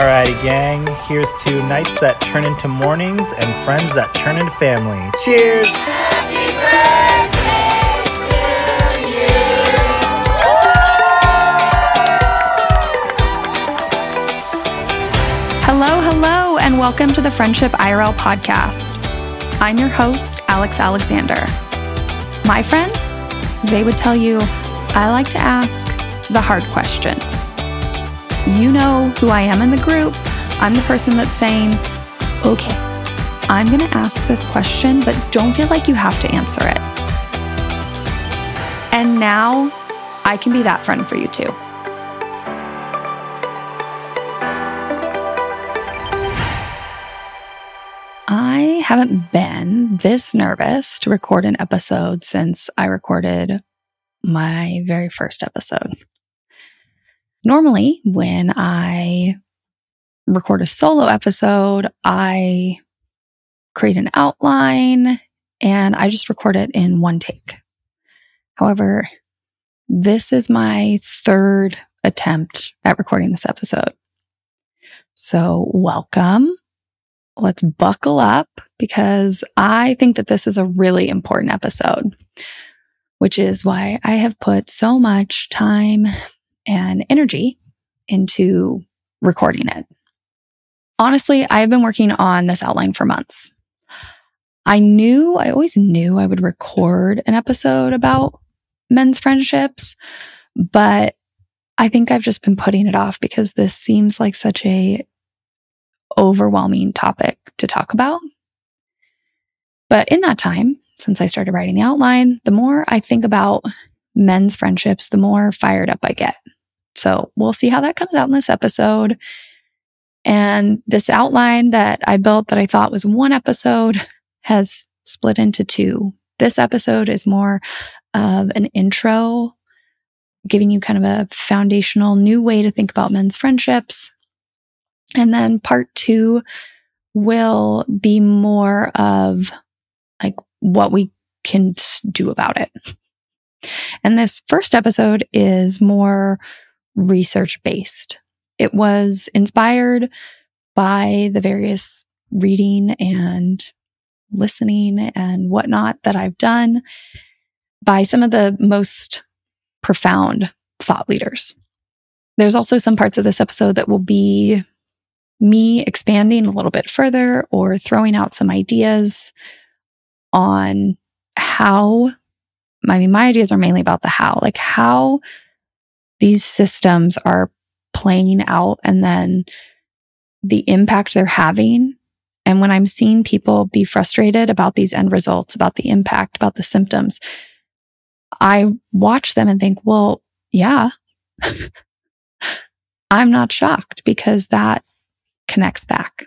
Alrighty, gang. Here's to nights that turn into mornings and friends that turn into family. Cheers! Happy birthday. Hello, hello, and welcome to the Friendship IRL podcast. I'm your host, Alex Alexander. My friends, they would tell you I like to ask the hard questions. You know who I am in the group. I'm the person that's saying, okay, I'm going to ask this question, but don't feel like you have to answer it. And now I can be that friend for you too. I haven't been this nervous to record an episode since I recorded my very first episode. Normally, when I record a solo episode, I create an outline and I just record it in one take. However, this is my third attempt at recording this episode. So welcome let's buckle up because I think that this is a really important episode, which is why I have put so much time and energy into recording it. Honestly, I've been working on this outline for months. I knew, I always knew I would record an episode about men's friendships, but I think I've just been putting it off because this seems like such a overwhelming topic to talk about. But in that time, since I started writing the outline, the more I think about men's friendships, the more fired up I get. So we'll see how that comes out in this episode. And this outline that I built that I thought was one episode has split into two. This episode is more of an intro, giving you kind of a foundational new way to think about men's friendships. And then part two will be more of like what we can do about it. And this first episode is more research based. It was inspired by the various reading and listening and whatnot that I've done by some of the most profound thought leaders. There's also some parts of this episode that will be me expanding a little bit further or throwing out some ideas on how, I mean, my ideas are mainly about the how, like how these systems are playing out and then the impact they're having. And when I'm seeing people be frustrated about these end results, about the impact, about the symptoms, I watch them and think, well, yeah, I'm not shocked because that connects back.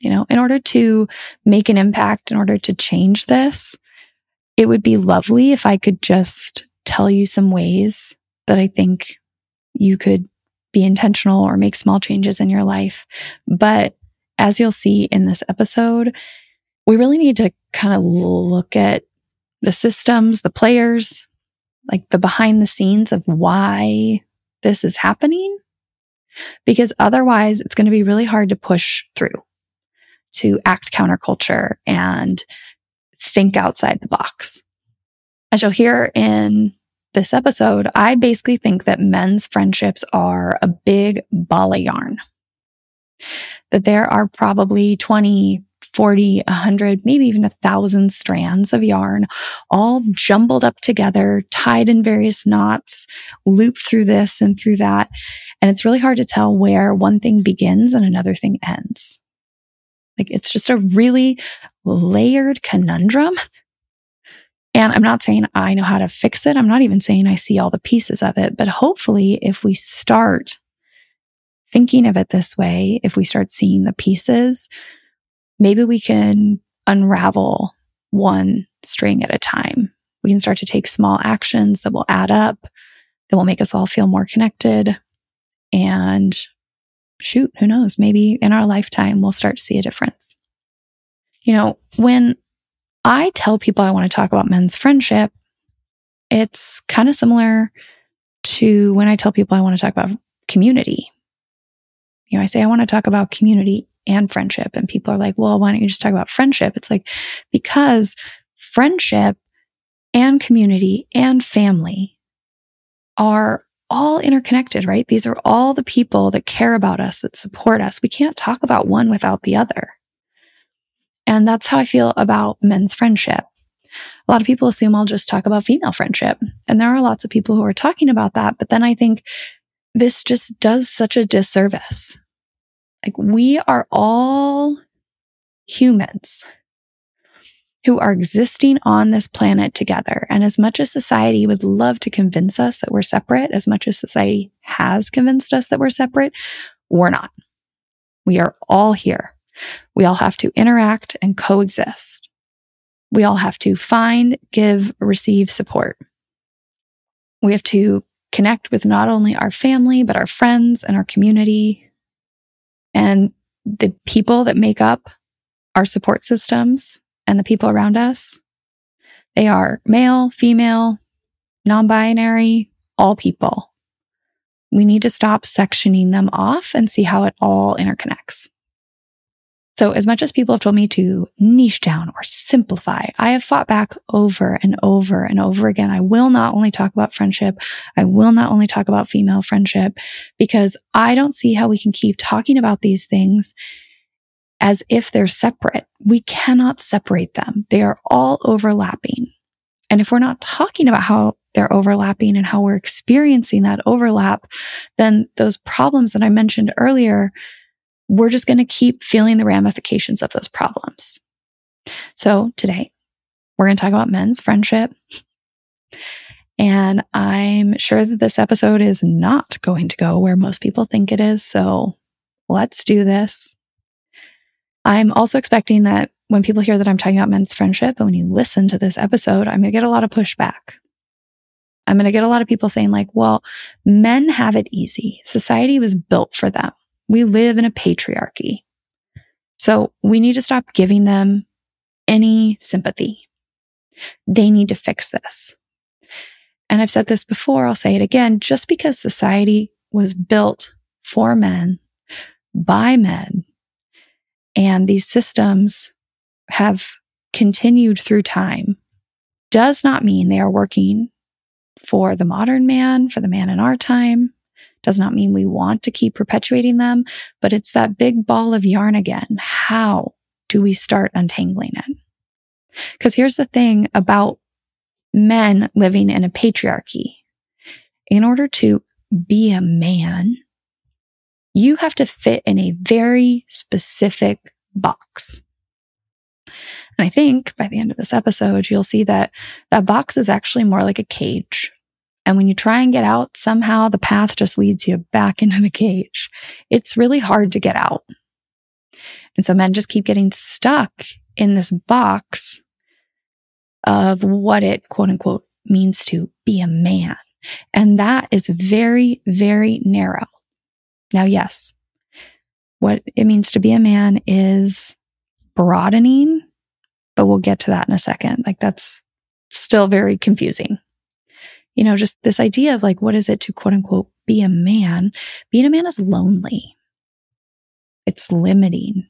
You know, in order to make an impact, in order to change this, it would be lovely if I could just tell you some ways that I think you could be intentional or make small changes in your life. But as you'll see in this episode, we really need to kind of look at the systems, the players, like the behind the scenes of why this is happening because otherwise it's going to be really hard to push through, to act counterculture and think outside the box. As you'll hear in this episode, I basically think that men's friendships are a big ball of yarn. That there are probably 20, 40, 100, maybe even a thousand strands of yarn, all jumbled up together, tied in various knots, looped through this and through that. And it's really hard to tell where one thing begins and another thing ends. Like it's just a really layered conundrum. And I'm not saying I know how to fix it. I'm not even saying I see all the pieces of it, but hopefully if we start thinking of it this way, if we start seeing the pieces, maybe we can unravel one string at a time. We can start to take small actions that will add up, that will make us all feel more connected. And shoot, who knows? Maybe in our lifetime, we'll start to see a difference. You know, when I tell people I want to talk about men's friendship, it's kind of similar to when I tell people I want to talk about community. You know, I say I want to talk about community and friendship. And people are like, well, why don't you just talk about friendship? It's like, because friendship and community and family are all interconnected, right? These are all the people that care about us, that support us. We can't talk about one without the other. And that's how I feel about men's friendship. A lot of people assume I'll just talk about female friendship. And there are lots of people who are talking about that. But then I think this just does such a disservice. Like we are all humans who are existing on this planet together. And as much as society would love to convince us that we're separate, as much as society has convinced us that we're separate, we're not. We are all here. We all have to interact and coexist. We all have to find, give, receive support. We have to connect with not only our family, but our friends and our community and the people that make up our support systems and the people around us. They are male, female, non binary, all people. We need to stop sectioning them off and see how it all interconnects. So as much as people have told me to niche down or simplify, I have fought back over and over and over again. I will not only talk about friendship. I will not only talk about female friendship because I don't see how we can keep talking about these things as if they're separate. We cannot separate them. They are all overlapping. And if we're not talking about how they're overlapping and how we're experiencing that overlap, then those problems that I mentioned earlier we're just going to keep feeling the ramifications of those problems. So today we're going to talk about men's friendship. And I'm sure that this episode is not going to go where most people think it is. So let's do this. I'm also expecting that when people hear that I'm talking about men's friendship and when you listen to this episode, I'm going to get a lot of pushback. I'm going to get a lot of people saying like, well, men have it easy. Society was built for them. We live in a patriarchy. So we need to stop giving them any sympathy. They need to fix this. And I've said this before, I'll say it again. Just because society was built for men, by men, and these systems have continued through time does not mean they are working for the modern man, for the man in our time, does not mean we want to keep perpetuating them, but it's that big ball of yarn again. How do we start untangling it? Because here's the thing about men living in a patriarchy. In order to be a man, you have to fit in a very specific box. And I think by the end of this episode, you'll see that that box is actually more like a cage. And when you try and get out, somehow the path just leads you back into the cage. It's really hard to get out. And so men just keep getting stuck in this box of what it quote unquote means to be a man. And that is very, very narrow. Now, yes, what it means to be a man is broadening, but we'll get to that in a second. Like that's still very confusing you know, just this idea of like, what is it to quote unquote be a man? Being a man is lonely. It's limiting.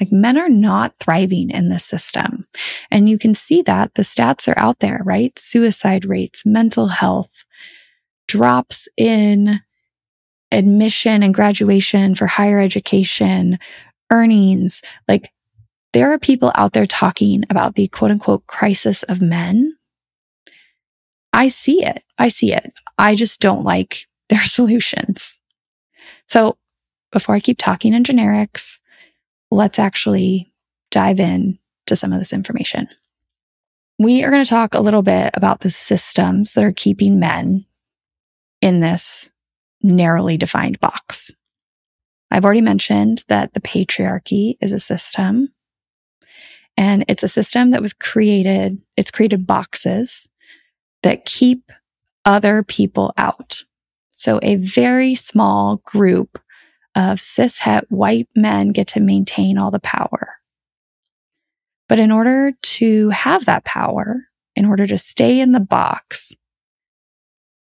Like men are not thriving in this system. And you can see that the stats are out there, right? Suicide rates, mental health, drops in admission and graduation for higher education, earnings. Like there are people out there talking about the quote unquote crisis of men I see it. I see it. I just don't like their solutions. So before I keep talking in generics, let's actually dive in to some of this information. We are going to talk a little bit about the systems that are keeping men in this narrowly defined box. I've already mentioned that the patriarchy is a system and it's a system that was created, it's created boxes that keep other people out. So a very small group of cishet white men get to maintain all the power. But in order to have that power, in order to stay in the box,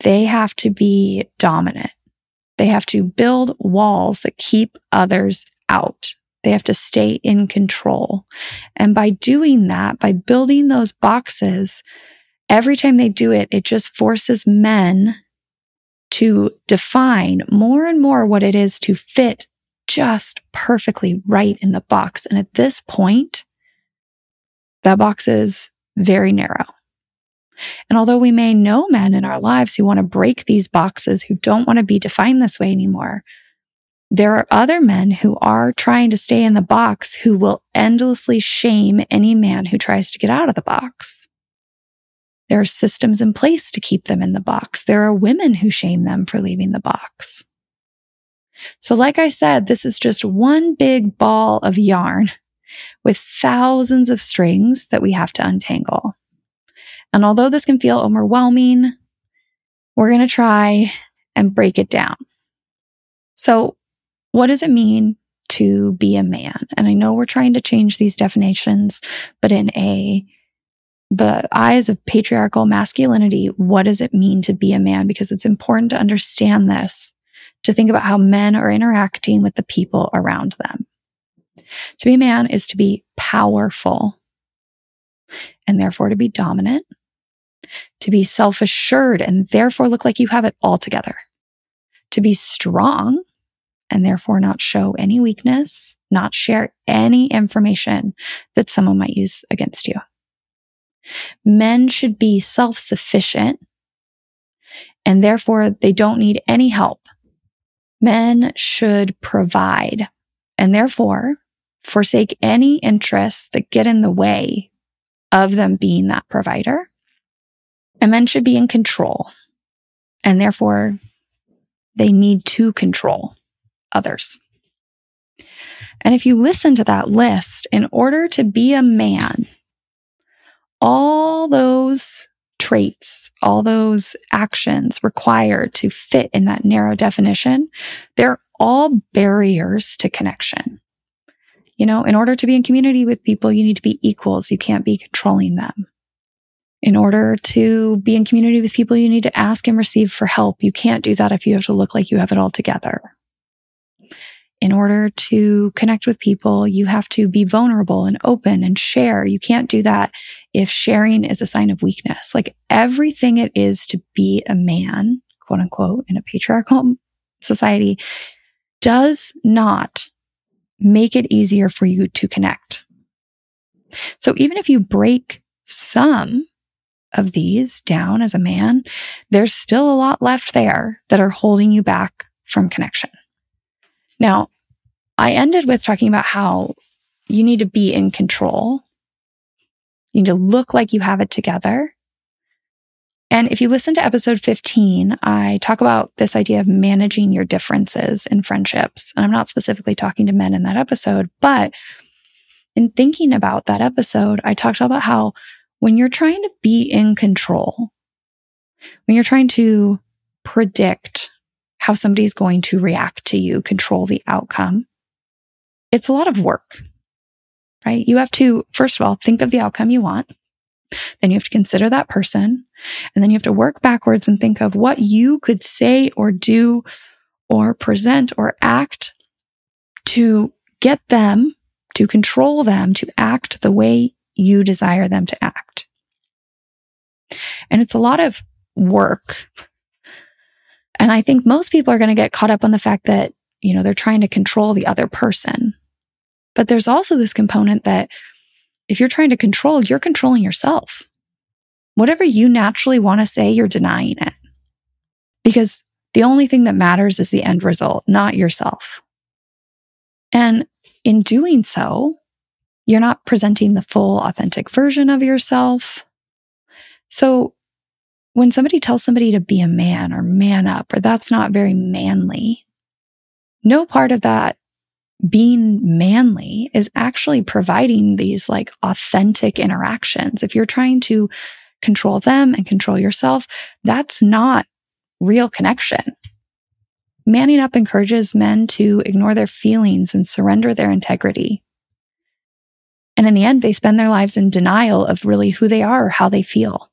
they have to be dominant. They have to build walls that keep others out. They have to stay in control. And by doing that, by building those boxes, every time they do it, it just forces men to define more and more what it is to fit just perfectly right in the box. And at this point, that box is very narrow. And although we may know men in our lives who want to break these boxes, who don't want to be defined this way anymore, there are other men who are trying to stay in the box who will endlessly shame any man who tries to get out of the box. There are systems in place to keep them in the box. There are women who shame them for leaving the box. So, like I said, this is just one big ball of yarn with thousands of strings that we have to untangle. And although this can feel overwhelming, we're going to try and break it down. So what does it mean to be a man? And I know we're trying to change these definitions, but in a the eyes of patriarchal masculinity, what does it mean to be a man? Because it's important to understand this, to think about how men are interacting with the people around them. To be a man is to be powerful and therefore to be dominant to be self assured and therefore look like you have it all together, to be strong and therefore not show any weakness, not share any information that someone might use against you. Men should be self sufficient and therefore they don't need any help. Men should provide and therefore forsake any interests that get in the way of them being that provider and men should be in control. And therefore, they need to control others. And if you listen to that list, in order to be a man, all those traits, all those actions required to fit in that narrow definition, they're all barriers to connection. You know, in order to be in community with people, you need to be equals. You can't be controlling them. In order to be in community with people, you need to ask and receive for help. You can't do that if you have to look like you have it all together. In order to connect with people, you have to be vulnerable and open and share. You can't do that if sharing is a sign of weakness. Like everything it is to be a man, quote unquote, in a patriarchal society does not make it easier for you to connect. So even if you break some of these down as a man, there's still a lot left there that are holding you back from connection. Now, I ended with talking about how you need to be in control. You need to look like you have it together. And if you listen to episode 15, I talk about this idea of managing your differences in friendships. And I'm not specifically talking to men in that episode, but in thinking about that episode, I talked about how when you're trying to be in control, when you're trying to predict how somebody's going to react to you, control the outcome, it's a lot of work, right? You have to, first of all, think of the outcome you want. Then you have to consider that person. And then you have to work backwards and think of what you could say or do or present or act to get them, to control them, to act the way you desire them to act. And it's a lot of work. And I think most people are going to get caught up on the fact that, you know, they're trying to control the other person. But there's also this component that if you're trying to control, you're controlling yourself. Whatever you naturally want to say, you're denying it. Because the only thing that matters is the end result, not yourself. And in doing so, you're not presenting the full authentic version of yourself. So when somebody tells somebody to be a man or man up, or that's not very manly, no part of that being manly is actually providing these like authentic interactions. If you're trying to control them and control yourself, that's not real connection. Manning up encourages men to ignore their feelings and surrender their integrity. And in the end, they spend their lives in denial of really who they are or how they feel.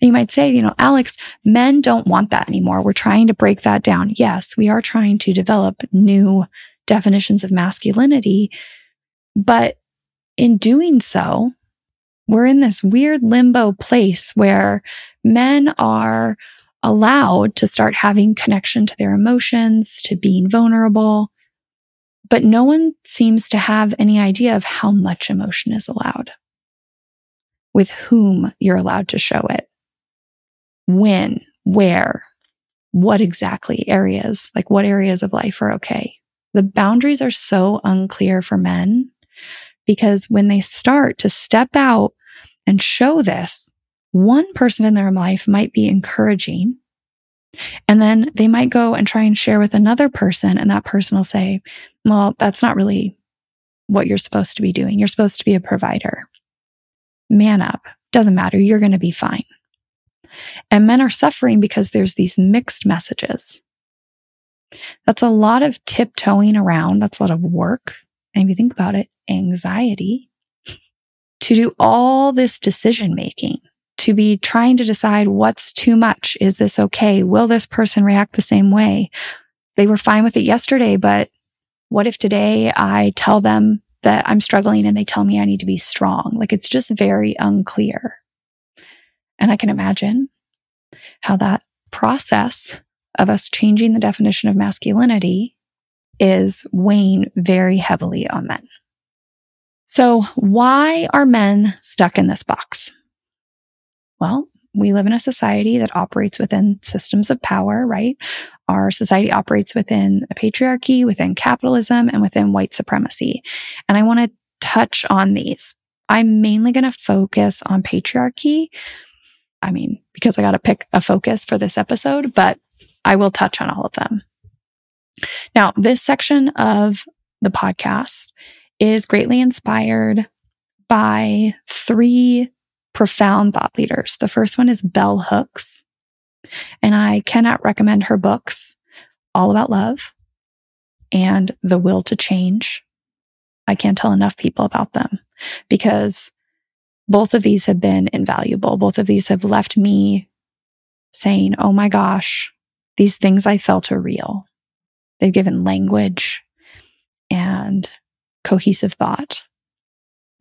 And you might say, you know, Alex, men don't want that anymore. We're trying to break that down. Yes, we are trying to develop new definitions of masculinity. But in doing so, we're in this weird limbo place where men are allowed to start having connection to their emotions, to being vulnerable. But no one seems to have any idea of how much emotion is allowed, with whom you're allowed to show it, when, where, what exactly areas, like what areas of life are okay. The boundaries are so unclear for men because when they start to step out and show this, one person in their life might be encouraging. And then they might go and try and share with another person. And that person will say, well, that's not really what you're supposed to be doing. You're supposed to be a provider. Man up. Doesn't matter. You're going to be fine. And men are suffering because there's these mixed messages. That's a lot of tiptoeing around. That's a lot of work. And if you think about it, anxiety to do all this decision making, to be trying to decide what's too much. Is this okay? Will this person react the same way? They were fine with it yesterday, but what if today I tell them that I'm struggling and they tell me I need to be strong? Like it's just very unclear. And I can imagine how that process of us changing the definition of masculinity is weighing very heavily on men. So why are men stuck in this box? Well, we live in a society that operates within systems of power, right? Our society operates within a patriarchy, within capitalism, and within white supremacy. And I want to touch on these. I'm mainly going to focus on patriarchy. I mean, because I got to pick a focus for this episode, but I will touch on all of them. Now, this section of the podcast is greatly inspired by three profound thought leaders. The first one is Bell Hooks, and I cannot recommend her books, All About Love and The Will to Change. I can't tell enough people about them because both of these have been invaluable. Both of these have left me saying, Oh my gosh, these things I felt are real. They've given language and cohesive thought.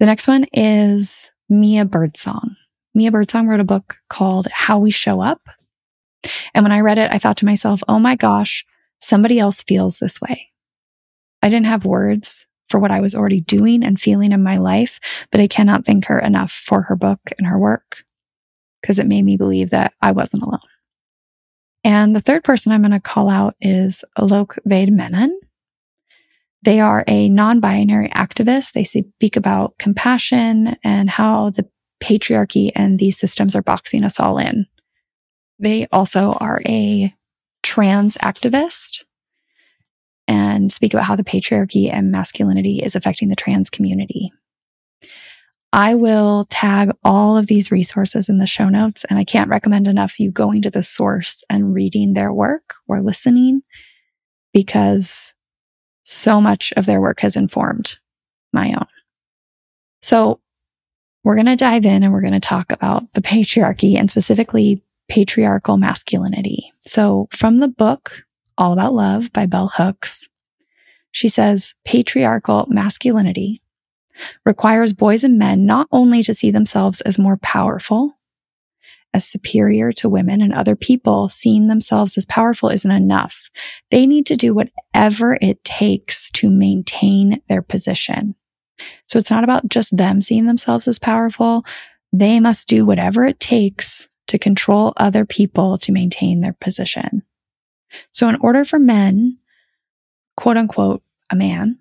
The next one is Mia Birdsong. Mia Birdsong wrote a book called How We Show Up. And when I read it, I thought to myself, oh my gosh, somebody else feels this way. I didn't have words for what I was already doing and feeling in my life, but I cannot thank her enough for her book and her work because it made me believe that I wasn't alone. And the third person I'm going to call out is Alok Vaid Menon. They are a non-binary activist. They speak about compassion and how the patriarchy and these systems are boxing us all in. They also are a trans activist and speak about how the patriarchy and masculinity is affecting the trans community. I will tag all of these resources in the show notes, and I can't recommend enough you going to the source and reading their work or listening because so much of their work has informed my own. So we're going to dive in and we're going to talk about the patriarchy and specifically patriarchal masculinity. So from the book, All About Love by Bell Hooks, she says patriarchal masculinity requires boys and men not only to see themselves as more powerful, as superior to women and other people, seeing themselves as powerful isn't enough. They need to do whatever it takes to maintain their position. So it's not about just them seeing themselves as powerful. They must do whatever it takes to control other people to maintain their position. So in order for men, quote unquote, a man,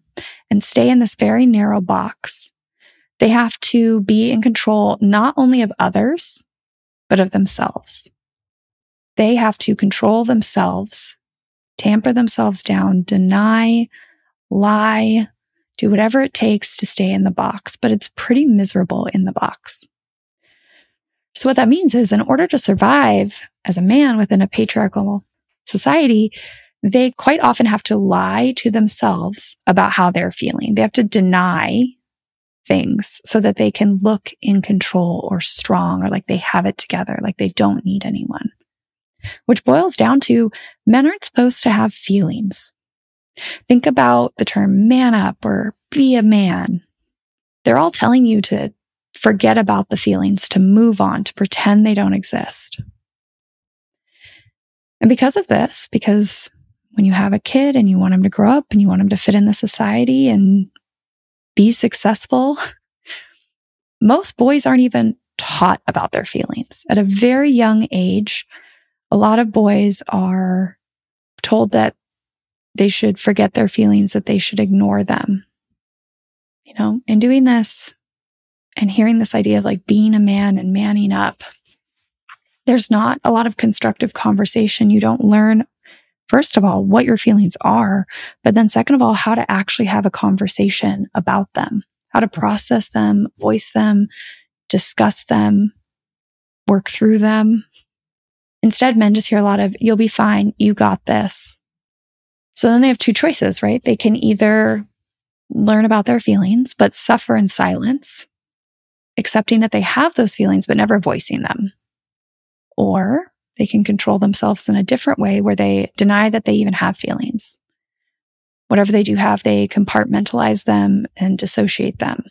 and stay in this very narrow box, they have to be in control not only of others, but of themselves. They have to control themselves, tamper themselves down, deny, lie, do whatever it takes to stay in the box, but it's pretty miserable in the box. So what that means is in order to survive as a man within a patriarchal society, they quite often have to lie to themselves about how they're feeling. They have to deny things so that they can look in control or strong or like they have it together, like they don't need anyone. Which boils down to men aren't supposed to have feelings. Think about the term man up or be a man. They're all telling you to forget about the feelings, to move on, to pretend they don't exist. And because of this, because when you have a kid and you want him to grow up and you want him to fit in the society and be successful, most boys aren't even taught about their feelings. At a very young age, a lot of boys are told that they should forget their feelings, that they should ignore them. You know, in doing this and hearing this idea of like being a man and manning up, there's not a lot of constructive conversation. You don't learn, first of all, what your feelings are, but then second of all, how to actually have a conversation about them, how to process them, voice them, discuss them, work through them. Instead, men just hear a lot of, you'll be fine. You got this. So then they have two choices, right? They can either learn about their feelings, but suffer in silence, accepting that they have those feelings, but never voicing them. Or they can control themselves in a different way where they deny that they even have feelings. Whatever they do have, they compartmentalize them and dissociate them.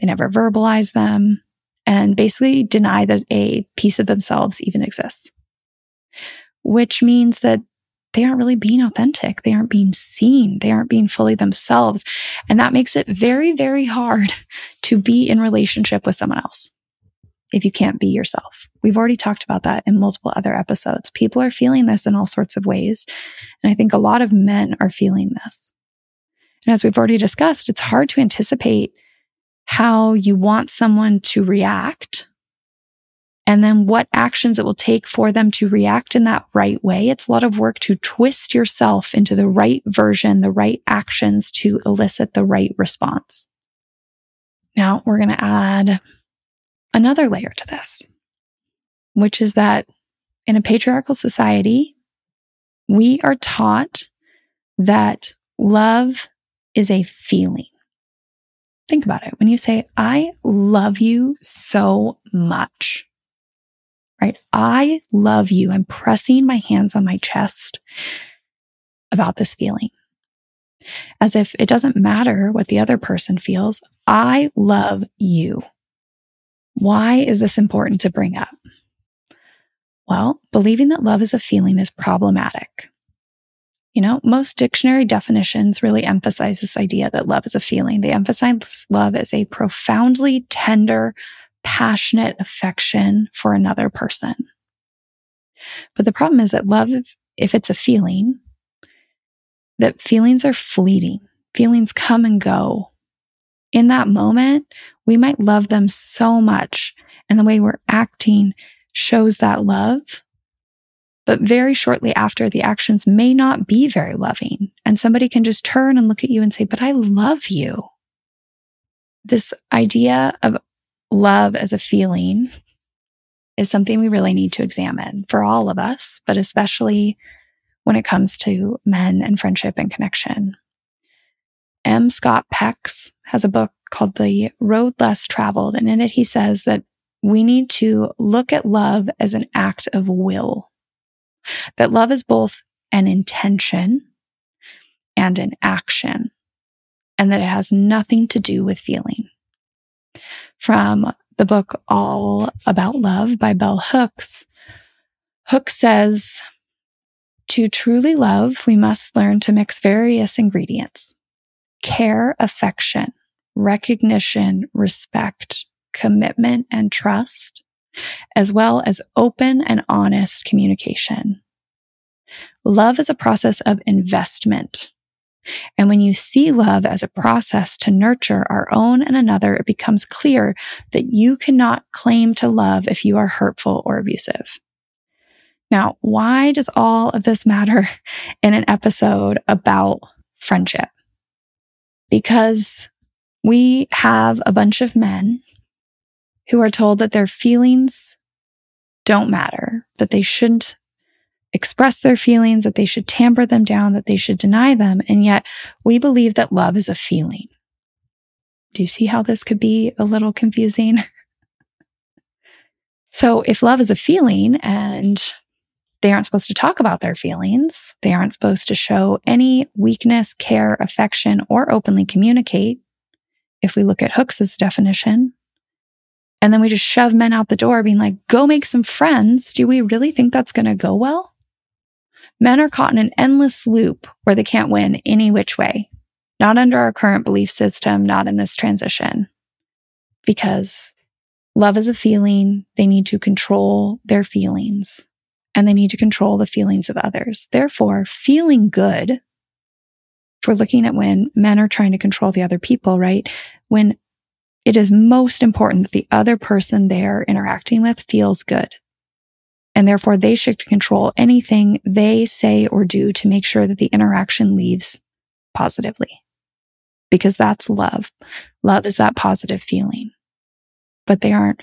They never verbalize them and basically deny that a piece of themselves even exists, which means that they aren't really being authentic. They aren't being seen. They aren't being fully themselves. And that makes it very, very hard to be in relationship with someone else if you can't be yourself. We've already talked about that in multiple other episodes. People are feeling this in all sorts of ways. And I think a lot of men are feeling this. And as we've already discussed, it's hard to anticipate how you want someone to react and then what actions it will take for them to react in that right way. It's a lot of work to twist yourself into the right version, the right actions to elicit the right response. Now we're going to add another layer to this, which is that in a patriarchal society, we are taught that love is a feeling. Think about it. When you say, I love you so much, right? I love you. I'm pressing my hands on my chest about this feeling as if it doesn't matter what the other person feels. I love you. Why is this important to bring up? Well, believing that love is a feeling is problematic. You know, most dictionary definitions really emphasize this idea that love is a feeling. They emphasize love as a profoundly tender, passionate affection for another person. But the problem is that love, if it's a feeling, that feelings are fleeting. Feelings come and go. In that moment, we might love them so much and the way we're acting shows that love. But very shortly after, the actions may not be very loving. And somebody can just turn and look at you and say, but I love you. This idea of love as a feeling is something we really need to examine for all of us, but especially when it comes to men and friendship and connection. M. Scott Peck has a book called The Road Less Traveled. And in it, he says that we need to look at love as an act of will, that love is both an intention and an action, and that it has nothing to do with feeling from the book All About Love by Bell Hooks. Hooks says, to truly love, we must learn to mix various ingredients. Care, affection, recognition, respect, commitment, and trust, as well as open and honest communication. Love is a process of investment, and when you see love as a process to nurture our own and another, it becomes clear that you cannot claim to love if you are hurtful or abusive. Now, why does all of this matter in an episode about friendship? Because we have a bunch of men who are told that their feelings don't matter, that they shouldn't express their feelings, that they should tamper them down, that they should deny them. And yet we believe that love is a feeling. Do you see how this could be a little confusing? so, if love is a feeling and they aren't supposed to talk about their feelings, they aren't supposed to show any weakness, care, affection, or openly communicate. If we look at Hooks's definition, and then we just shove men out the door being like, go make some friends. Do we really think that's going to go well? Men are caught in an endless loop where they can't win any which way. Not under our current belief system, not in this transition. Because love is a feeling. They need to control their feelings and they need to control the feelings of others. Therefore, feeling good, if we're looking at when men are trying to control the other people, right? When it is most important that the other person they're interacting with feels good. And therefore they should control anything they say or do to make sure that the interaction leaves positively. Because that's love. Love is that positive feeling. But they aren't,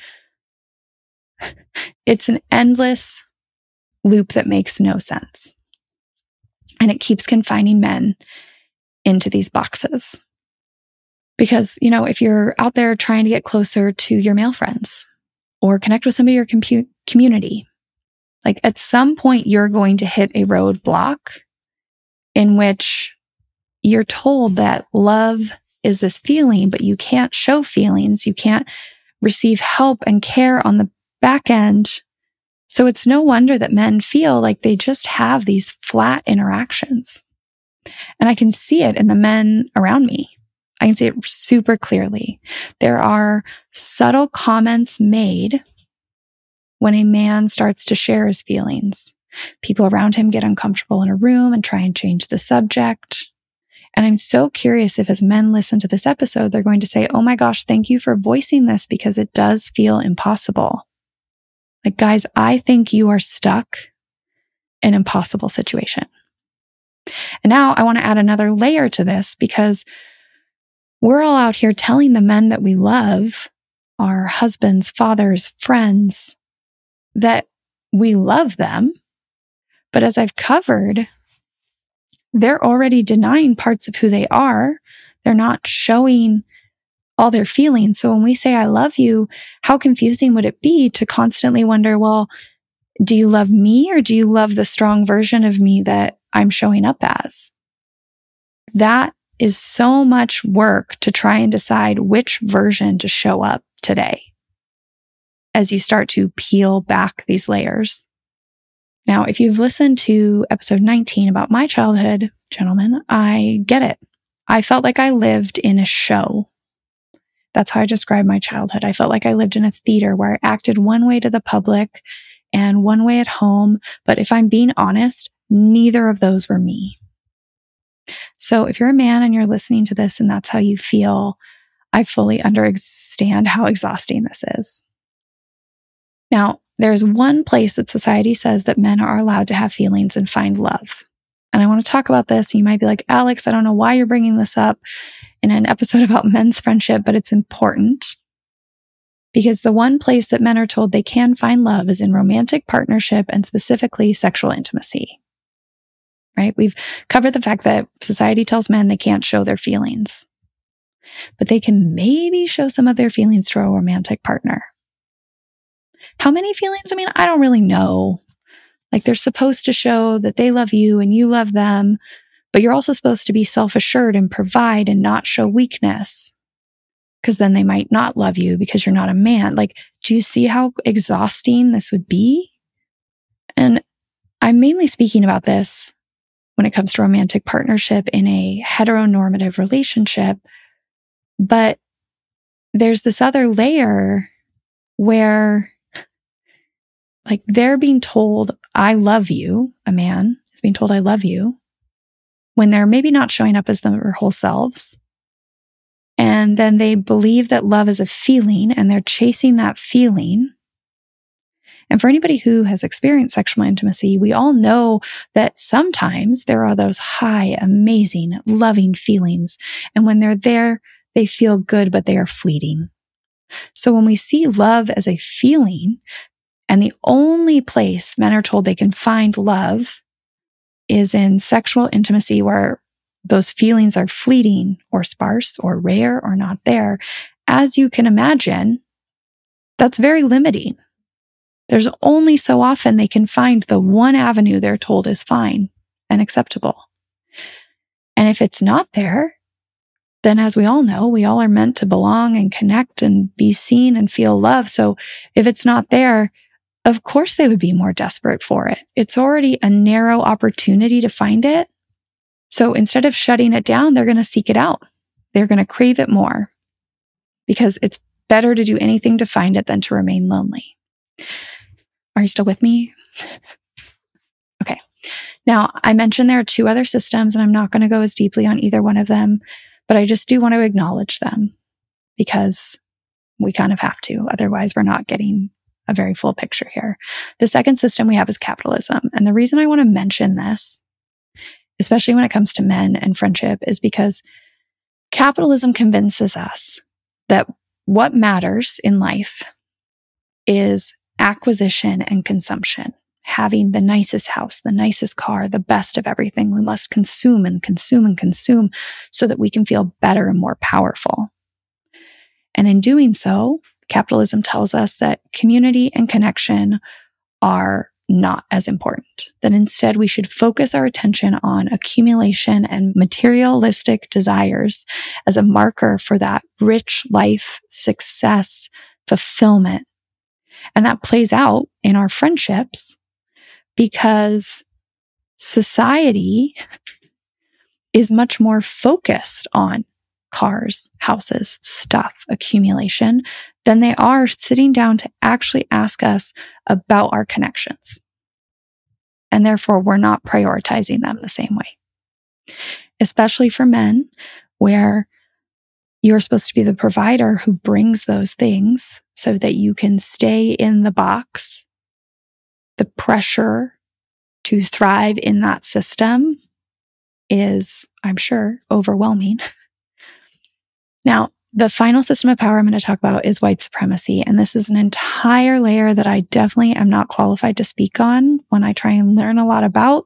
it's an endless loop that makes no sense. And it keeps confining men into these boxes. Because, you know, if you're out there trying to get closer to your male friends or connect with somebody in your community, like at some point you're going to hit a roadblock in which you're told that love is this feeling, but you can't show feelings. You can't receive help and care on the back end. So it's no wonder that men feel like they just have these flat interactions. And I can see it in the men around me. I can see it super clearly. There are subtle comments made when a man starts to share his feelings. People around him get uncomfortable in a room and try and change the subject. And I'm so curious if as men listen to this episode, they're going to say, Oh my gosh, thank you for voicing this because it does feel impossible. Like, guys, I think you are stuck in impossible situation. And now I want to add another layer to this because we're all out here telling the men that we love, our husbands, fathers, friends, that we love them. But as I've covered, they're already denying parts of who they are. They're not showing all their feelings. So when we say, I love you, how confusing would it be to constantly wonder, well, do you love me or do you love the strong version of me that I'm showing up as? That is so much work to try and decide which version to show up today as you start to peel back these layers. Now, if you've listened to episode 19 about my childhood, gentlemen, I get it. I felt like I lived in a show. That's how I describe my childhood. I felt like I lived in a theater where I acted one way to the public and one way at home. But if I'm being honest, neither of those were me. So if you're a man and you're listening to this and that's how you feel, I fully understand how exhausting this is. Now, there's one place that society says that men are allowed to have feelings and find love. And I want to talk about this. You might be like, Alex, I don't know why you're bringing this up in an episode about men's friendship, but it's important because the one place that men are told they can find love is in romantic partnership and specifically sexual intimacy right? We've covered the fact that society tells men they can't show their feelings, but they can maybe show some of their feelings to a romantic partner. How many feelings? I mean, I don't really know. Like they're supposed to show that they love you and you love them, but you're also supposed to be self assured and provide and not show weakness. Cause then they might not love you because you're not a man. Like, do you see how exhausting this would be? And I'm mainly speaking about this when it comes to romantic partnership in a heteronormative relationship. But there's this other layer where like they're being told, I love you. A man is being told, I love you when they're maybe not showing up as their whole selves. And then they believe that love is a feeling and they're chasing that feeling and for anybody who has experienced sexual intimacy, we all know that sometimes there are those high, amazing, loving feelings. And when they're there, they feel good, but they are fleeting. So when we see love as a feeling and the only place men are told they can find love is in sexual intimacy where those feelings are fleeting or sparse or rare or not there, as you can imagine, that's very limiting. There's only so often they can find the one avenue they're told is fine and acceptable. And if it's not there, then as we all know, we all are meant to belong and connect and be seen and feel love. So if it's not there, of course they would be more desperate for it. It's already a narrow opportunity to find it. So instead of shutting it down, they're going to seek it out. They're going to crave it more because it's better to do anything to find it than to remain lonely. Are you still with me? okay. Now, I mentioned there are two other systems, and I'm not going to go as deeply on either one of them, but I just do want to acknowledge them because we kind of have to. Otherwise, we're not getting a very full picture here. The second system we have is capitalism. And the reason I want to mention this, especially when it comes to men and friendship, is because capitalism convinces us that what matters in life is acquisition and consumption. Having the nicest house, the nicest car, the best of everything. We must consume and consume and consume so that we can feel better and more powerful. And in doing so, capitalism tells us that community and connection are not as important, that instead we should focus our attention on accumulation and materialistic desires as a marker for that rich life, success, fulfillment. And that plays out in our friendships because society is much more focused on cars, houses, stuff accumulation than they are sitting down to actually ask us about our connections. And therefore, we're not prioritizing them the same way, especially for men where you're supposed to be the provider who brings those things so that you can stay in the box. The pressure to thrive in that system is, I'm sure, overwhelming. Now, the final system of power I'm going to talk about is white supremacy. And this is an entire layer that I definitely am not qualified to speak on when I try and learn a lot about.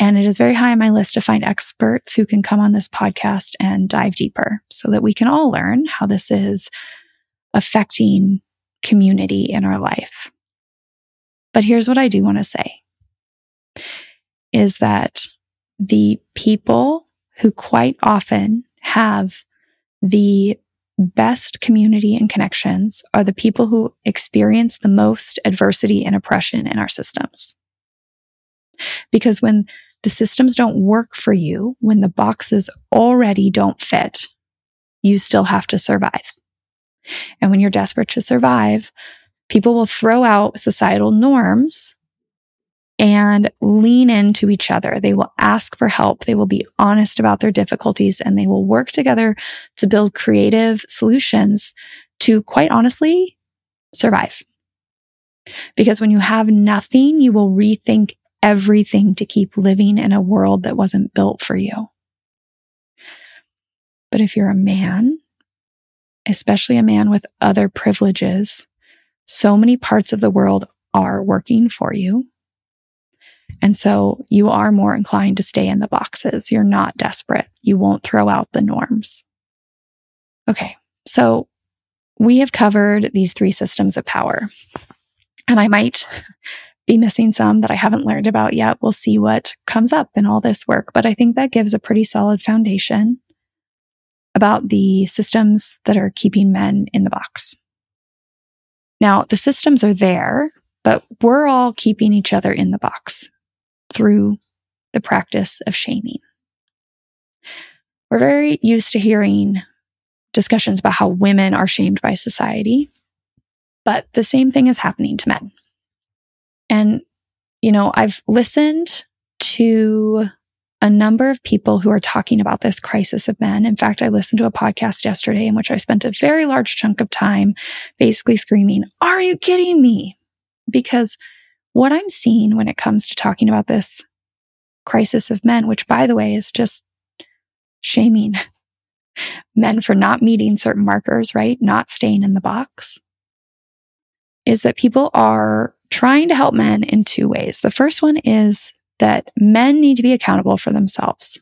And it is very high on my list to find experts who can come on this podcast and dive deeper so that we can all learn how this is affecting community in our life. But here's what I do want to say is that the people who quite often have the best community and connections are the people who experience the most adversity and oppression in our systems. Because when the systems don't work for you, when the boxes already don't fit, you still have to survive. And when you're desperate to survive, people will throw out societal norms and lean into each other. They will ask for help. They will be honest about their difficulties and they will work together to build creative solutions to quite honestly survive. Because when you have nothing, you will rethink everything to keep living in a world that wasn't built for you. But if you're a man, especially a man with other privileges, so many parts of the world are working for you. And so you are more inclined to stay in the boxes. You're not desperate. You won't throw out the norms. Okay. So we have covered these three systems of power and I might be missing some that I haven't learned about yet. We'll see what comes up in all this work, but I think that gives a pretty solid foundation about the systems that are keeping men in the box. Now, the systems are there, but we're all keeping each other in the box through the practice of shaming. We're very used to hearing discussions about how women are shamed by society, but the same thing is happening to men. And, you know, I've listened to a number of people who are talking about this crisis of men. In fact, I listened to a podcast yesterday in which I spent a very large chunk of time basically screaming, Are you kidding me? Because what I'm seeing when it comes to talking about this crisis of men, which by the way is just shaming men for not meeting certain markers, right? Not staying in the box, is that people are trying to help men in two ways. The first one is that men need to be accountable for themselves.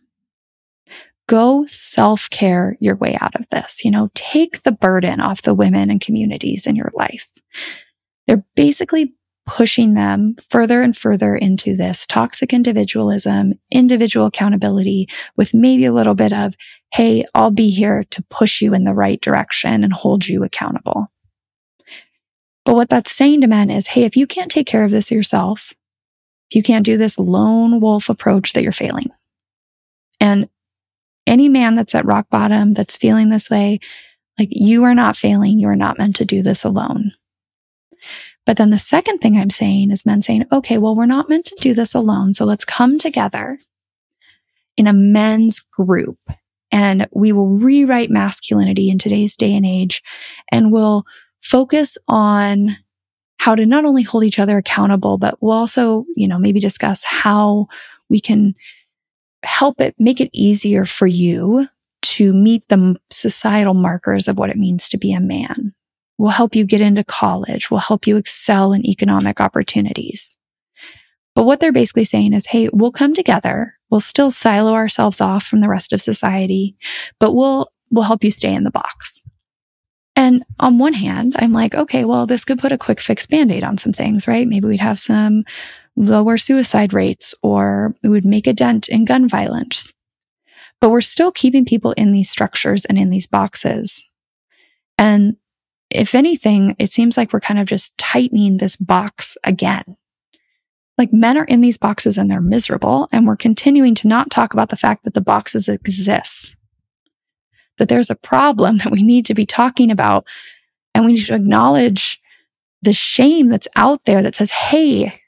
go self care your way out of this. You know, take the burden off the women and communities in your life. They're basically pushing them further and further into this toxic individualism, individual accountability with maybe a little bit of, Hey, I'll be here to push you in the right direction and hold you accountable. But what that's saying to men is, Hey, if you can't take care of this yourself, if you can't do this lone wolf approach that you're failing. And any man that's at rock bottom, that's feeling this way, like you are not failing. You are not meant to do this alone. But then the second thing I'm saying is men saying, okay, well, we're not meant to do this alone. So let's come together in a men's group and we will rewrite masculinity in today's day and age and we'll focus on how to not only hold each other accountable, but we'll also, you know, maybe discuss how we can help it make it easier for you to meet the societal markers of what it means to be a man. We'll help you get into college. We'll help you excel in economic opportunities. But what they're basically saying is, Hey, we'll come together. We'll still silo ourselves off from the rest of society, but we'll, we'll help you stay in the box. And on one hand, I'm like, okay, well, this could put a quick fix band-aid on some things, right? Maybe we'd have some lower suicide rates or it would make a dent in gun violence. But we're still keeping people in these structures and in these boxes. And if anything, it seems like we're kind of just tightening this box again. Like men are in these boxes and they're miserable. And we're continuing to not talk about the fact that the boxes exist, that there's a problem that we need to be talking about. And we need to acknowledge the shame that's out there that says, Hey,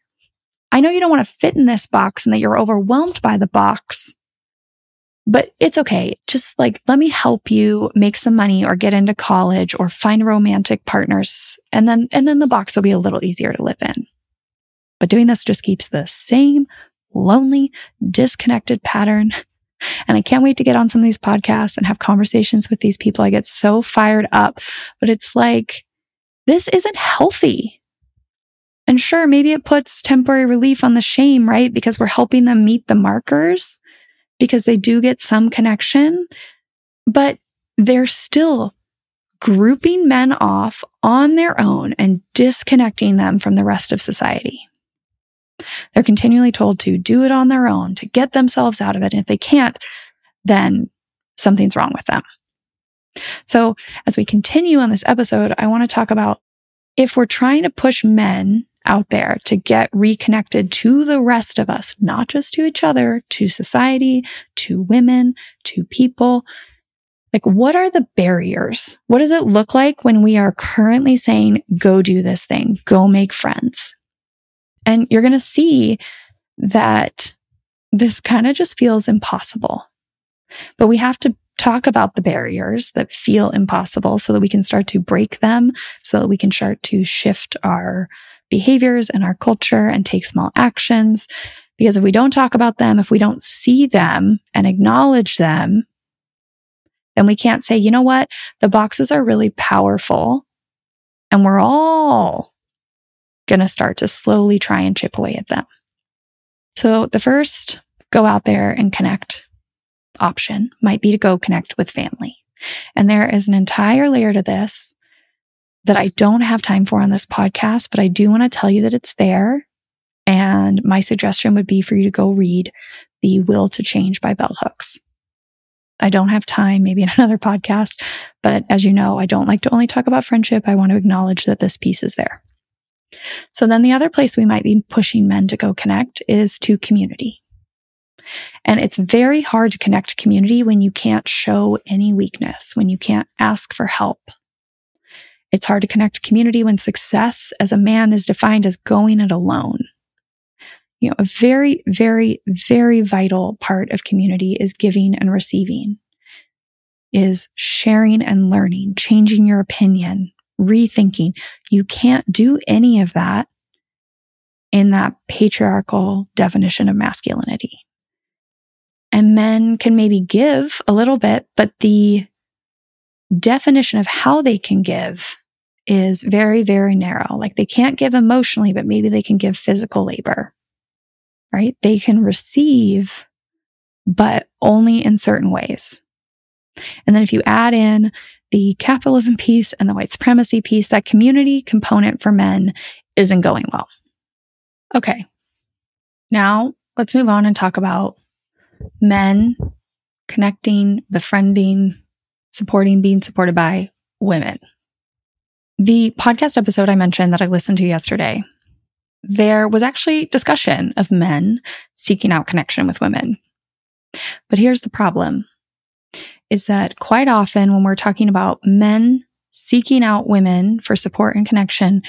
I know you don't want to fit in this box and that you're overwhelmed by the box, but it's okay. Just like, let me help you make some money or get into college or find romantic partners. And then, and then the box will be a little easier to live in. But doing this just keeps the same lonely, disconnected pattern. And I can't wait to get on some of these podcasts and have conversations with these people. I get so fired up, but it's like, this isn't healthy. And sure, maybe it puts temporary relief on the shame, right? Because we're helping them meet the markers because they do get some connection, but they're still grouping men off on their own and disconnecting them from the rest of society. They're continually told to do it on their own, to get themselves out of it. And if they can't, then something's wrong with them. So as we continue on this episode, I want to talk about if we're trying to push men out there to get reconnected to the rest of us, not just to each other, to society, to women, to people. Like, what are the barriers? What does it look like when we are currently saying, go do this thing, go make friends? And you're going to see that this kind of just feels impossible. But we have to talk about the barriers that feel impossible so that we can start to break them, so that we can start to shift our behaviors and our culture and take small actions. Because if we don't talk about them, if we don't see them and acknowledge them, then we can't say, you know what? The boxes are really powerful and we're all going to start to slowly try and chip away at them. So the first go out there and connect option might be to go connect with family. And there is an entire layer to this that I don't have time for on this podcast, but I do want to tell you that it's there. And my suggestion would be for you to go read The Will to Change by Bell Hooks. I don't have time, maybe in another podcast, but as you know, I don't like to only talk about friendship. I want to acknowledge that this piece is there. So then the other place we might be pushing men to go connect is to community. And it's very hard to connect community when you can't show any weakness, when you can't ask for help, it's hard to connect community when success as a man is defined as going it alone. You know, a very, very, very vital part of community is giving and receiving, is sharing and learning, changing your opinion, rethinking. You can't do any of that in that patriarchal definition of masculinity. And men can maybe give a little bit, but the definition of how they can give is very, very narrow. Like they can't give emotionally, but maybe they can give physical labor, right? They can receive but only in certain ways. And then if you add in the capitalism piece and the white supremacy piece, that community component for men isn't going well. Okay. Now let's move on and talk about men connecting, befriending, supporting, being supported by women. The podcast episode I mentioned that I listened to yesterday, there was actually discussion of men seeking out connection with women. But here's the problem is that quite often when we're talking about men seeking out women for support and connection,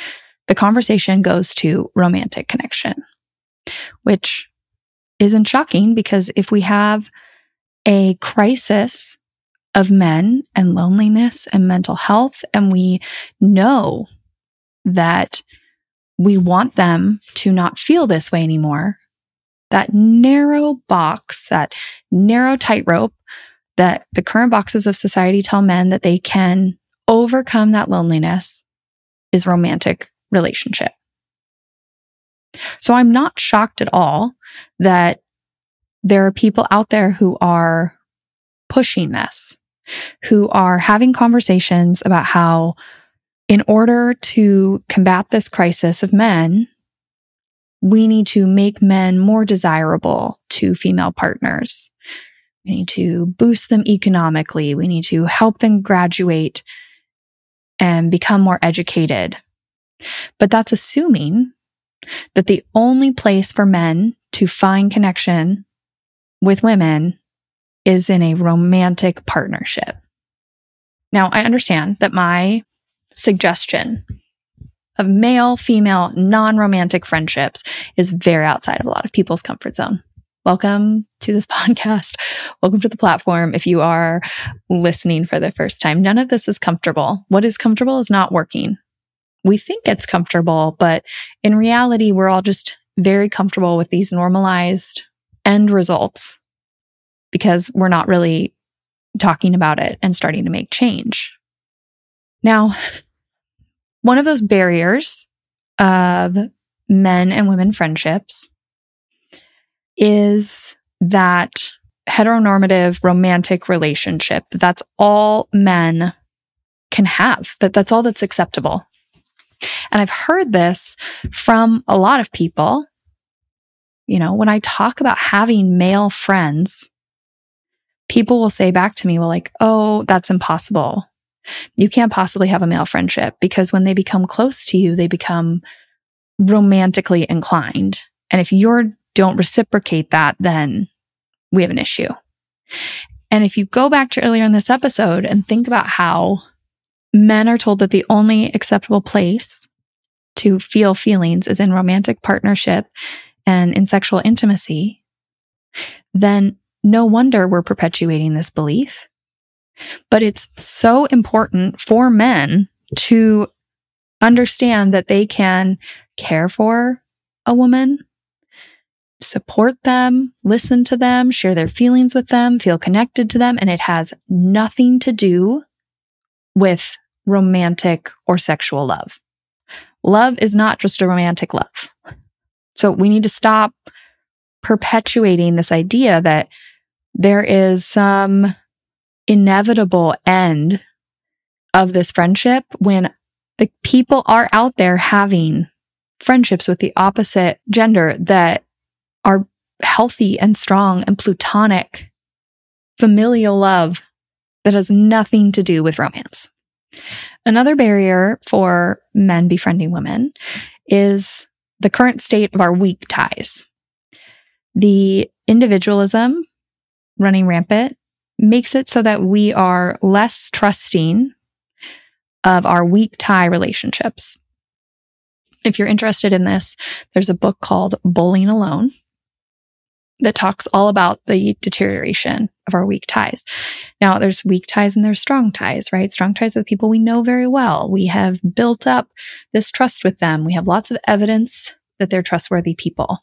the conversation goes to romantic connection, which isn't shocking because if we have a crisis of men and loneliness and mental health, and we know that we want them to not feel this way anymore, that narrow box, that narrow tightrope that the current boxes of society tell men that they can overcome that loneliness is romantic relationship. So I'm not shocked at all that there are people out there who are pushing this, who are having conversations about how in order to combat this crisis of men, we need to make men more desirable to female partners. We need to boost them economically. We need to help them graduate and become more educated. But that's assuming that the only place for men to find connection with women is in a romantic partnership. Now, I understand that my suggestion of male, female, non romantic friendships is very outside of a lot of people's comfort zone. Welcome to this podcast. Welcome to the platform. If you are listening for the first time, none of this is comfortable. What is comfortable is not working. We think it's comfortable, but in reality, we're all just very comfortable with these normalized end results because we're not really talking about it and starting to make change. Now, one of those barriers of men and women friendships is that heteronormative romantic relationship. That's all men can have, that that's all that's acceptable. And I've heard this from a lot of people. You know, when I talk about having male friends, people will say back to me, well, like, oh, that's impossible. You can't possibly have a male friendship because when they become close to you, they become romantically inclined. And if you don't reciprocate that, then we have an issue. And if you go back to earlier in this episode and think about how men are told that the only acceptable place to feel feelings is in romantic partnership and in sexual intimacy, then no wonder we're perpetuating this belief. But it's so important for men to understand that they can care for a woman, support them, listen to them, share their feelings with them, feel connected to them. And it has nothing to do with romantic or sexual love. Love is not just a romantic love. So we need to stop perpetuating this idea that there is some inevitable end of this friendship when the people are out there having friendships with the opposite gender that are healthy and strong and plutonic familial love that has nothing to do with romance. Another barrier for men befriending women is the current state of our weak ties. The individualism running rampant makes it so that we are less trusting of our weak tie relationships. If you're interested in this, there's a book called Bowling Alone that talks all about the deterioration of our weak ties. Now, there's weak ties and there's strong ties, right? Strong ties are the people we know very well. We have built up this trust with them. We have lots of evidence that they're trustworthy people.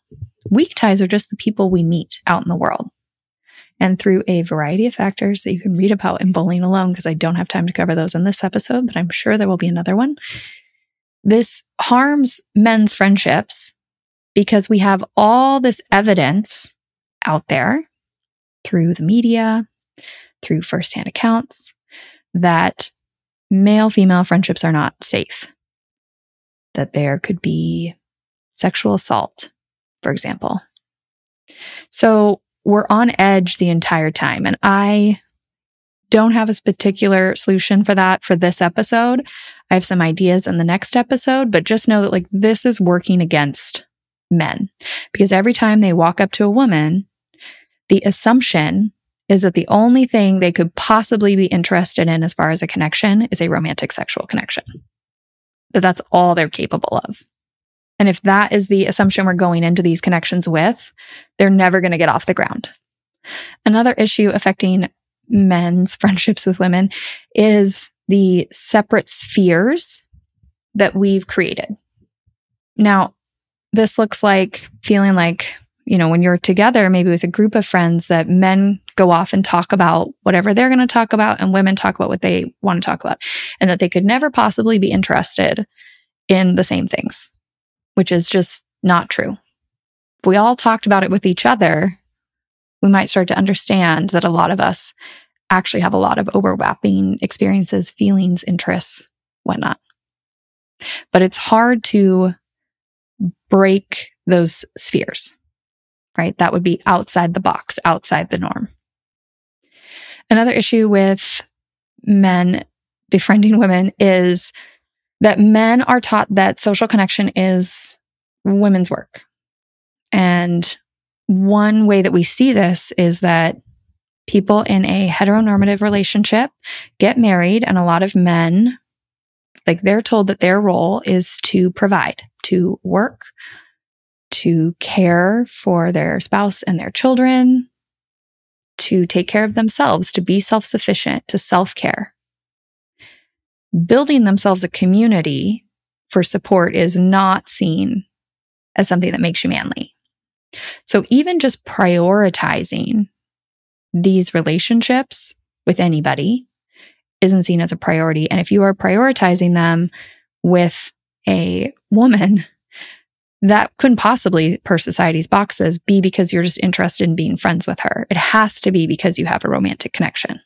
Weak ties are just the people we meet out in the world. And through a variety of factors that you can read about in Bowling Alone, because I don't have time to cover those in this episode, but I'm sure there will be another one. This harms men's friendships because we have all this evidence out there through the media, through firsthand accounts, that male female friendships are not safe, that there could be sexual assault, for example. So we're on edge the entire time. And I don't have a particular solution for that for this episode. I have some ideas in the next episode, but just know that like this is working against men because every time they walk up to a woman, the assumption is that the only thing they could possibly be interested in as far as a connection is a romantic sexual connection. That that's all they're capable of. And if that is the assumption we're going into these connections with, they're never going to get off the ground. Another issue affecting men's friendships with women is the separate spheres that we've created. Now, this looks like feeling like, you know, when you're together, maybe with a group of friends, that men go off and talk about whatever they're going to talk about and women talk about what they want to talk about, and that they could never possibly be interested in the same things which is just not true. If we all talked about it with each other, we might start to understand that a lot of us actually have a lot of overlapping experiences, feelings, interests, whatnot. But it's hard to break those spheres, right? That would be outside the box, outside the norm. Another issue with men befriending women is that men are taught that social connection is women's work. And one way that we see this is that people in a heteronormative relationship get married and a lot of men like they're told that their role is to provide, to work, to care for their spouse and their children, to take care of themselves, to be self-sufficient, to self-care building themselves a community for support is not seen as something that makes you manly. So even just prioritizing these relationships with anybody isn't seen as a priority. And if you are prioritizing them with a woman, that couldn't possibly, per society's boxes, be because you're just interested in being friends with her. It has to be because you have a romantic connection.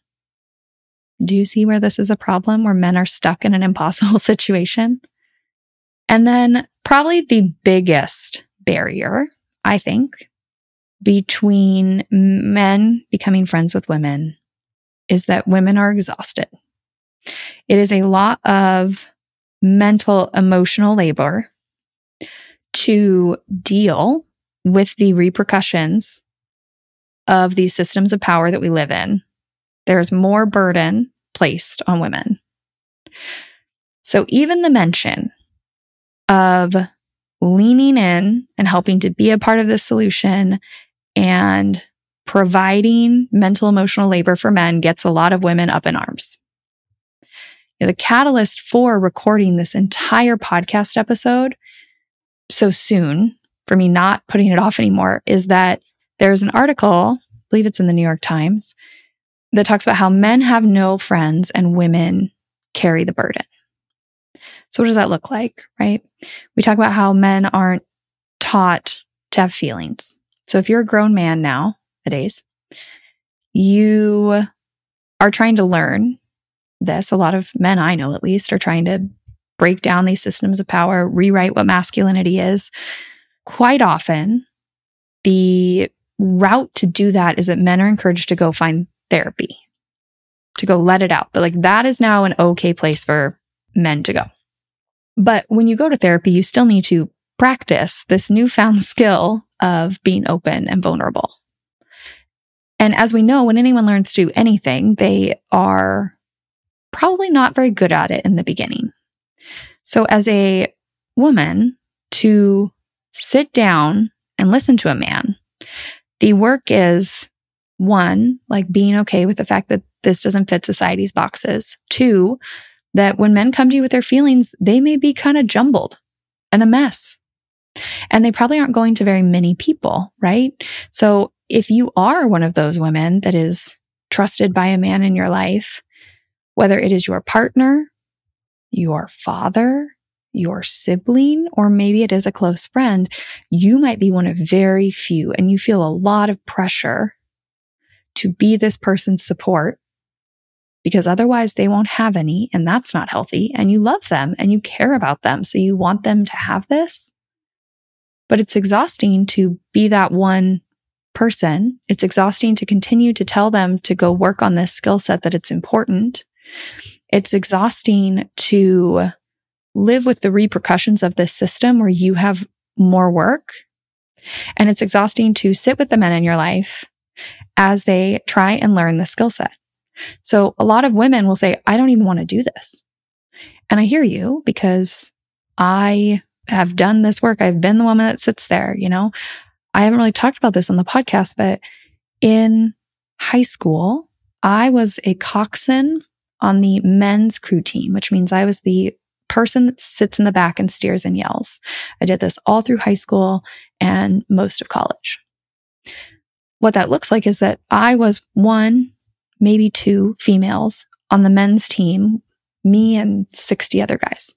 Do you see where this is a problem where men are stuck in an impossible situation? And then probably the biggest barrier, I think, between men becoming friends with women is that women are exhausted. It is a lot of mental, emotional labor to deal with the repercussions of these systems of power that we live in there's more burden placed on women. So even the mention of leaning in and helping to be a part of the solution and providing mental emotional labor for men gets a lot of women up in arms. The catalyst for recording this entire podcast episode so soon for me not putting it off anymore is that there's an article, I believe it's in the New York Times, that talks about how men have no friends and women carry the burden. So what does that look like, right? We talk about how men aren't taught to have feelings. So if you're a grown man now, nowadays, you are trying to learn this. A lot of men I know at least are trying to break down these systems of power, rewrite what masculinity is. Quite often, the route to do that is that men are encouraged to go find therapy to go let it out. But like that is now an okay place for men to go. But when you go to therapy, you still need to practice this newfound skill of being open and vulnerable. And as we know, when anyone learns to do anything, they are probably not very good at it in the beginning. So as a woman to sit down and listen to a man, the work is one, like being okay with the fact that this doesn't fit society's boxes. Two, that when men come to you with their feelings, they may be kind of jumbled and a mess. And they probably aren't going to very many people, right? So if you are one of those women that is trusted by a man in your life, whether it is your partner, your father, your sibling, or maybe it is a close friend, you might be one of very few and you feel a lot of pressure to be this person's support because otherwise they won't have any and that's not healthy. And you love them and you care about them. So you want them to have this. But it's exhausting to be that one person. It's exhausting to continue to tell them to go work on this skill set that it's important. It's exhausting to live with the repercussions of this system where you have more work. And it's exhausting to sit with the men in your life as they try and learn the skill set. So a lot of women will say, I don't even want to do this. And I hear you because I have done this work. I've been the woman that sits there, you know, I haven't really talked about this on the podcast, but in high school, I was a coxswain on the men's crew team, which means I was the person that sits in the back and steers and yells. I did this all through high school and most of college. What that looks like is that I was one, maybe two females on the men's team, me and 60 other guys.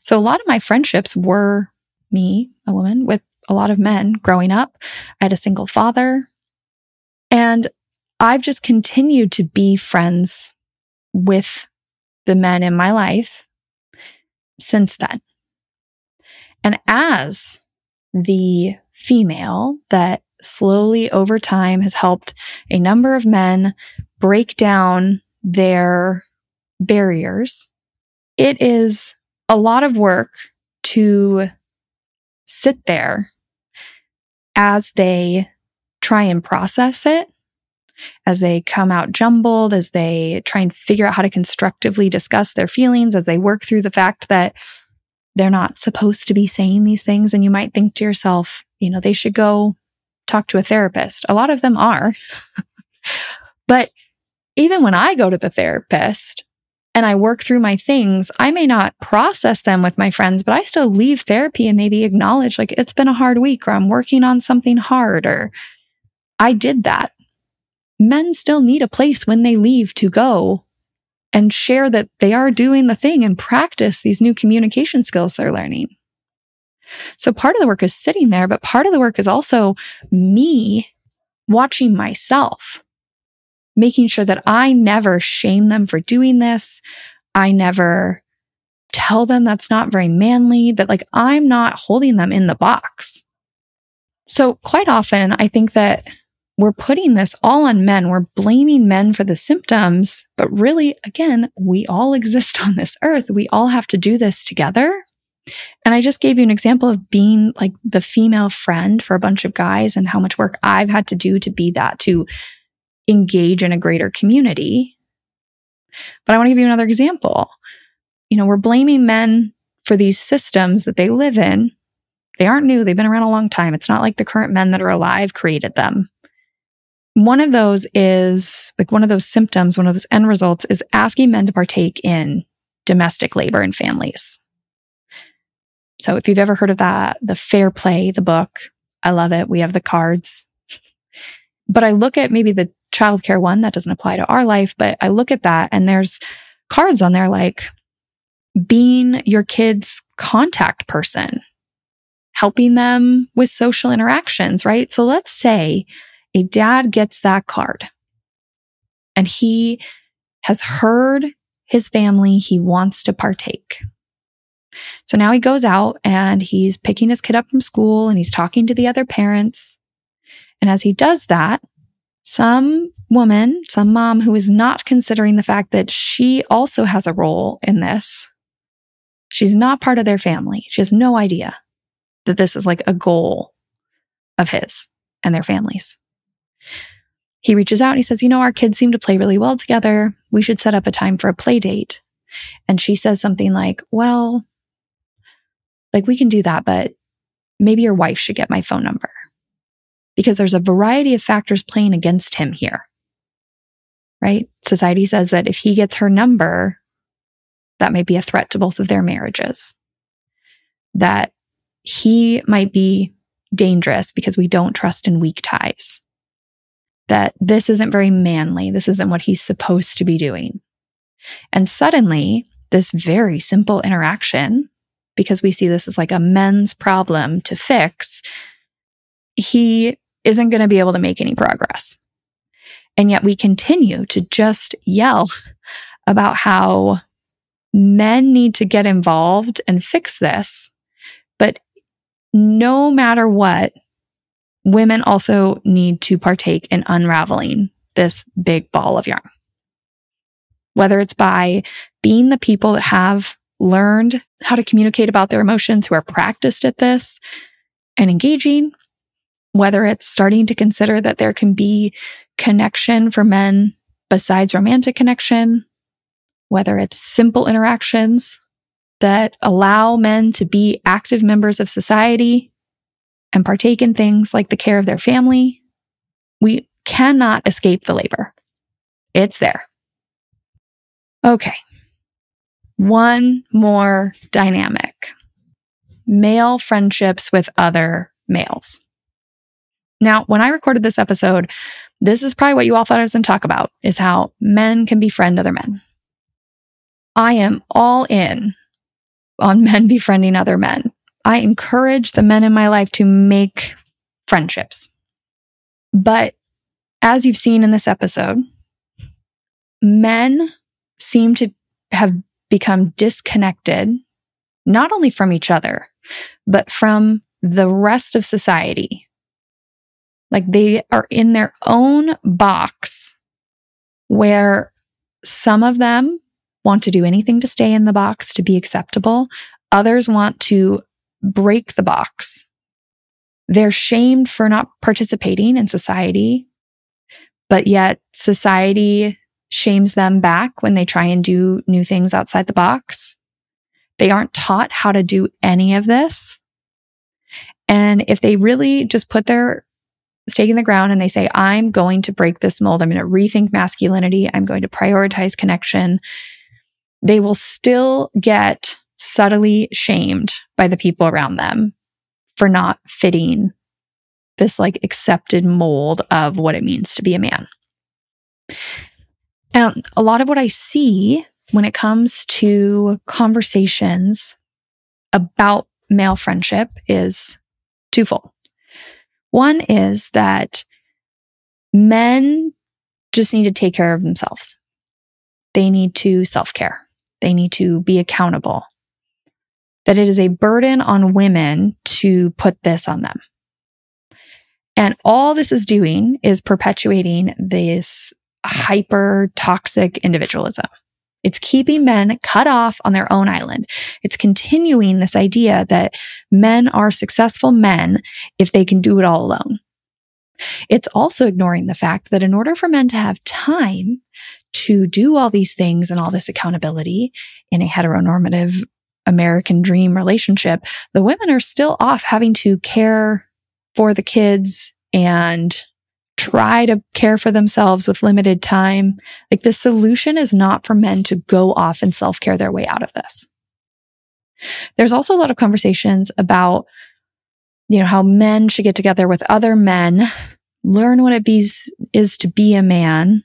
So a lot of my friendships were me, a woman with a lot of men growing up. I had a single father and I've just continued to be friends with the men in my life since then. And as the female that slowly over time has helped a number of men break down their barriers, it is a lot of work to sit there as they try and process it, as they come out jumbled, as they try and figure out how to constructively discuss their feelings, as they work through the fact that they're not supposed to be saying these things. And you might think to yourself, you know, they should go talk to a therapist. A lot of them are. but even when I go to the therapist, and I work through my things, I may not process them with my friends, but I still leave therapy and maybe acknowledge like it's been a hard week or I'm working on something hard or I did that. Men still need a place when they leave to go and share that they are doing the thing and practice these new communication skills they're learning. So part of the work is sitting there, but part of the work is also me watching myself making sure that I never shame them for doing this. I never tell them that's not very manly, that like I'm not holding them in the box. So quite often I think that we're putting this all on men. We're blaming men for the symptoms, but really, again, we all exist on this earth. We all have to do this together. And I just gave you an example of being like the female friend for a bunch of guys and how much work I've had to do to be that, to engage in a greater community. But I want to give you another example. You know, we're blaming men for these systems that they live in. They aren't new. They've been around a long time. It's not like the current men that are alive created them. One of those is like one of those symptoms, one of those end results is asking men to partake in domestic labor in families. So if you've ever heard of that, the Fair Play, the book, I love it. We have the cards. But I look at maybe the childcare one that doesn't apply to our life, but I look at that and there's cards on there like being your kid's contact person, helping them with social interactions, right? So let's say a dad gets that card and he has heard his family. He wants to partake. So now he goes out and he's picking his kid up from school and he's talking to the other parents. And as he does that, some woman, some mom who is not considering the fact that she also has a role in this. She's not part of their family. She has no idea that this is like a goal of his and their families. He reaches out and he says, you know, our kids seem to play really well together. We should set up a time for a play date. And she says something like, well, like we can do that, but maybe your wife should get my phone number because there's a variety of factors playing against him here. Right? Society says that if he gets her number, that may be a threat to both of their marriages. That he might be dangerous because we don't trust in weak ties. That this isn't very manly. This isn't what he's supposed to be doing. And suddenly, this very simple interaction, because we see this as like a men's problem to fix, he isn't going to be able to make any progress. And yet we continue to just yell about how men need to get involved and fix this. But no matter what, women also need to partake in unraveling this big ball of yarn. Whether it's by being the people that have learned how to communicate about their emotions, who are practiced at this and engaging, whether it's starting to consider that there can be connection for men besides romantic connection, whether it's simple interactions that allow men to be active members of society and partake in things like the care of their family. We cannot escape the labor. It's there. Okay. One more dynamic. Male friendships with other males. Now, when I recorded this episode, this is probably what you all thought I was going to talk about is how men can befriend other men. I am all in on men befriending other men. I encourage the men in my life to make friendships. But as you've seen in this episode, men seem to have become disconnected, not only from each other, but from the rest of society like they are in their own box where some of them want to do anything to stay in the box to be acceptable. Others want to break the box. They're shamed for not participating in society, but yet society shames them back when they try and do new things outside the box. They aren't taught how to do any of this. And if they really just put their stake in the ground and they say, I'm going to break this mold. I'm going to rethink masculinity. I'm going to prioritize connection. They will still get subtly shamed by the people around them for not fitting this like accepted mold of what it means to be a man. And a lot of what I see when it comes to conversations about male friendship is twofold. One is that men just need to take care of themselves. They need to self care. They need to be accountable. That it is a burden on women to put this on them. And all this is doing is perpetuating this hyper toxic individualism. It's keeping men cut off on their own island. It's continuing this idea that men are successful men if they can do it all alone. It's also ignoring the fact that in order for men to have time to do all these things and all this accountability in a heteronormative American dream relationship, the women are still off having to care for the kids and try to care for themselves with limited time. Like the solution is not for men to go off and self care their way out of this. There's also a lot of conversations about, you know, how men should get together with other men, learn what it be, is to be a man,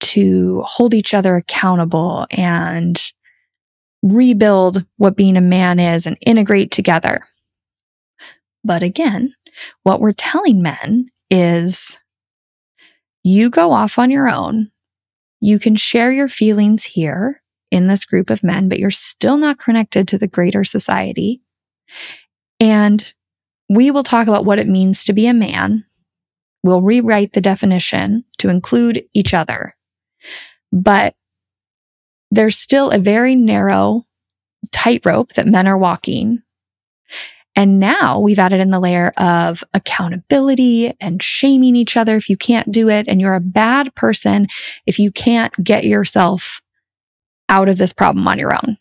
to hold each other accountable and rebuild what being a man is and integrate together. But again, what we're telling men is you go off on your own. You can share your feelings here in this group of men, but you're still not connected to the greater society. And we will talk about what it means to be a man. We'll rewrite the definition to include each other. But there's still a very narrow tightrope that men are walking and now we've added in the layer of accountability and shaming each other if you can't do it. And you're a bad person if you can't get yourself out of this problem on your own.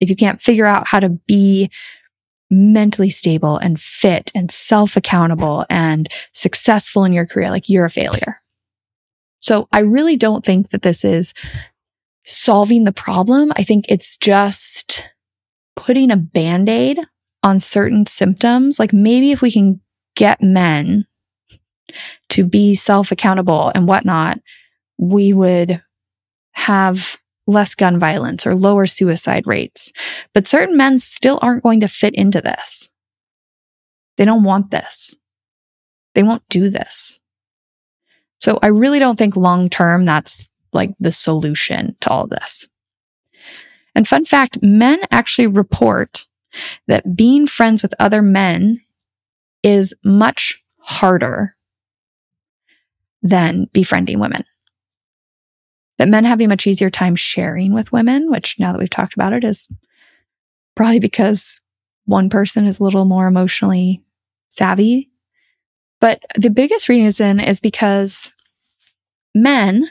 If you can't figure out how to be mentally stable and fit and self accountable and successful in your career, like you're a failure. So I really don't think that this is solving the problem. I think it's just putting a band aid on certain symptoms, like maybe if we can get men to be self accountable and whatnot, we would have less gun violence or lower suicide rates. But certain men still aren't going to fit into this. They don't want this. They won't do this. So I really don't think long term that's like the solution to all this. And fun fact, men actually report that being friends with other men is much harder than befriending women. That men have a much easier time sharing with women, which now that we've talked about it is probably because one person is a little more emotionally savvy. But the biggest reason is because men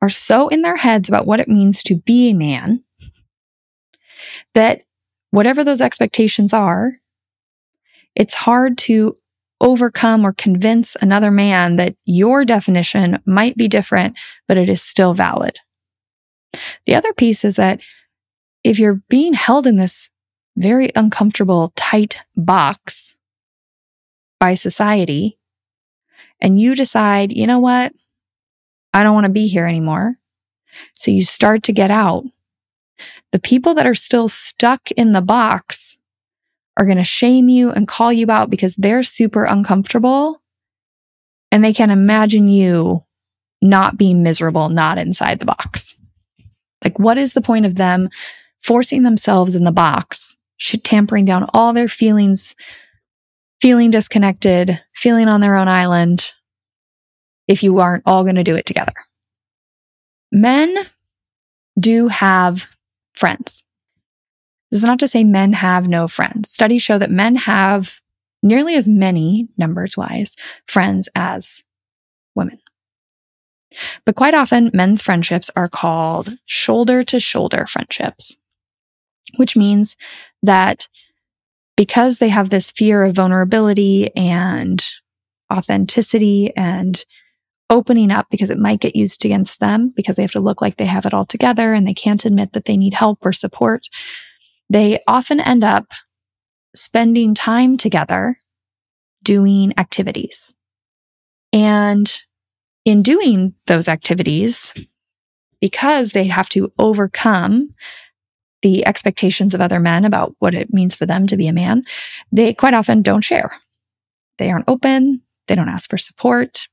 are so in their heads about what it means to be a man that whatever those expectations are, it's hard to overcome or convince another man that your definition might be different, but it is still valid. The other piece is that if you're being held in this very uncomfortable, tight box by society, and you decide, you know what? I don't want to be here anymore. So you start to get out. The people that are still stuck in the box are going to shame you and call you out because they're super uncomfortable and they can imagine you not being miserable, not inside the box. Like, what is the point of them forcing themselves in the box, tampering down all their feelings, feeling disconnected, feeling on their own island, if you aren't all going to do it together? Men do have friends. This is not to say men have no friends. Studies show that men have nearly as many, numbers wise, friends as women. But quite often, men's friendships are called shoulder to shoulder friendships, which means that because they have this fear of vulnerability and authenticity and opening up because it might get used against them because they have to look like they have it all together and they can't admit that they need help or support they often end up spending time together doing activities. And in doing those activities, because they have to overcome the expectations of other men about what it means for them to be a man, they quite often don't share. They aren't open. They don't ask for support.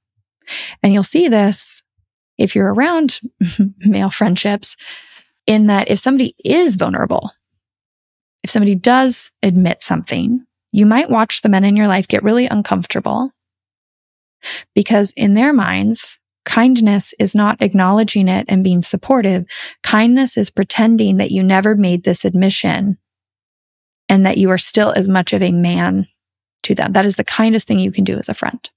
And you'll see this if you're around male friendships in that if somebody is vulnerable, if somebody does admit something, you might watch the men in your life get really uncomfortable because in their minds, kindness is not acknowledging it and being supportive. Kindness is pretending that you never made this admission and that you are still as much of a man to them. That is the kindest thing you can do as a friend.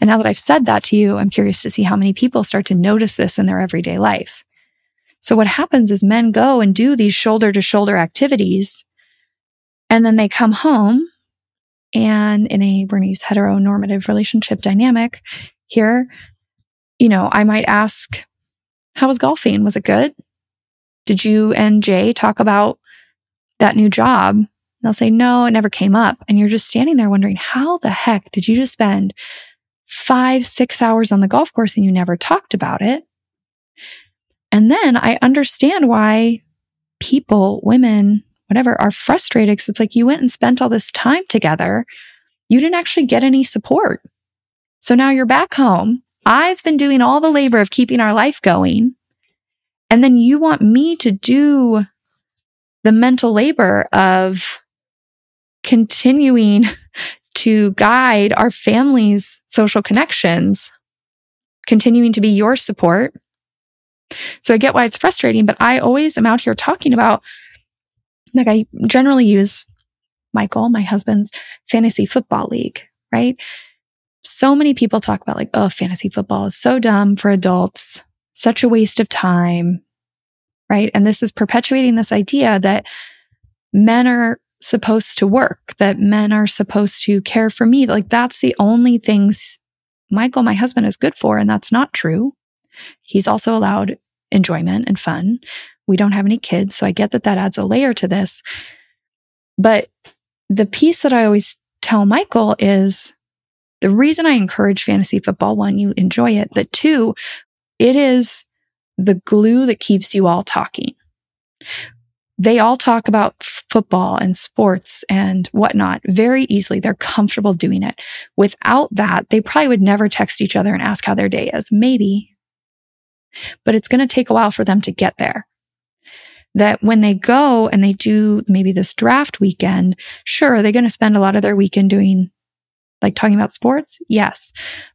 And now that I've said that to you, I'm curious to see how many people start to notice this in their everyday life. So what happens is men go and do these shoulder to shoulder activities and then they come home and in a, we're going to use heteronormative relationship dynamic here, you know, I might ask, how was golfing? Was it good? Did you and Jay talk about that new job? They'll say, no, it never came up. And you're just standing there wondering, how the heck did you just spend five, six hours on the golf course and you never talked about it? And then I understand why people, women, whatever, are frustrated because it's like you went and spent all this time together. You didn't actually get any support. So now you're back home. I've been doing all the labor of keeping our life going. And then you want me to do the mental labor of continuing to guide our family's social connections, continuing to be your support so I get why it's frustrating, but I always am out here talking about, like, I generally use Michael, my husband's fantasy football league, right? So many people talk about, like, oh, fantasy football is so dumb for adults, such a waste of time, right? And this is perpetuating this idea that men are supposed to work, that men are supposed to care for me. Like, that's the only things Michael, my husband, is good for. And that's not true. He's also allowed enjoyment and fun. We don't have any kids, so I get that that adds a layer to this. But the piece that I always tell Michael is the reason I encourage fantasy football, one, you enjoy it, but two, it is the glue that keeps you all talking. They all talk about football and sports and whatnot very easily. They're comfortable doing it. Without that, they probably would never text each other and ask how their day is. Maybe, but it's going to take a while for them to get there. That when they go and they do maybe this draft weekend, sure, are they going to spend a lot of their weekend doing like talking about sports? Yes.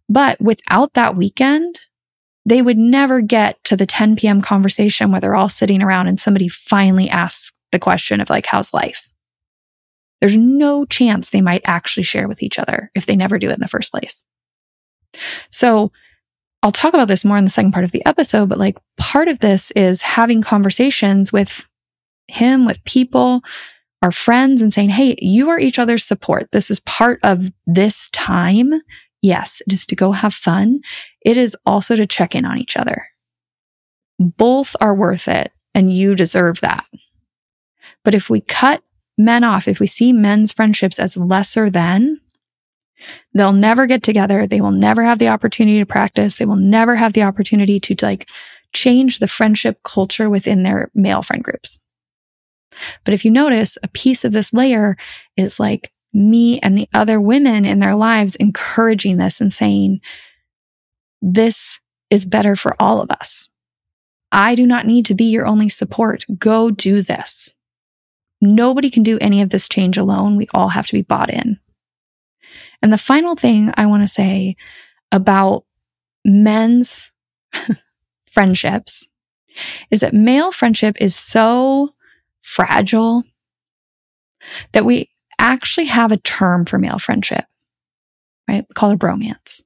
But without that weekend, they would never get to the 10 p.m. conversation where they're all sitting around and somebody finally asks the question of like, how's life? There's no chance they might actually share with each other if they never do it in the first place. So I'll talk about this more in the second part of the episode, but like part of this is having conversations with him, with people, our friends and saying, Hey, you are each other's support. This is part of this time. Yes, it is to go have fun. It is also to check in on each other. Both are worth it and you deserve that. But if we cut men off, if we see men's friendships as lesser than, they'll never get together. They will never have the opportunity to practice. They will never have the opportunity to like change the friendship culture within their male friend groups. But if you notice, a piece of this layer is like me and the other women in their lives encouraging this and saying, this is better for all of us. I do not need to be your only support. Go do this. Nobody can do any of this change alone. We all have to be bought in. And the final thing I want to say about men's friendships is that male friendship is so fragile, that we actually have a term for male friendship, right? We call it bromance.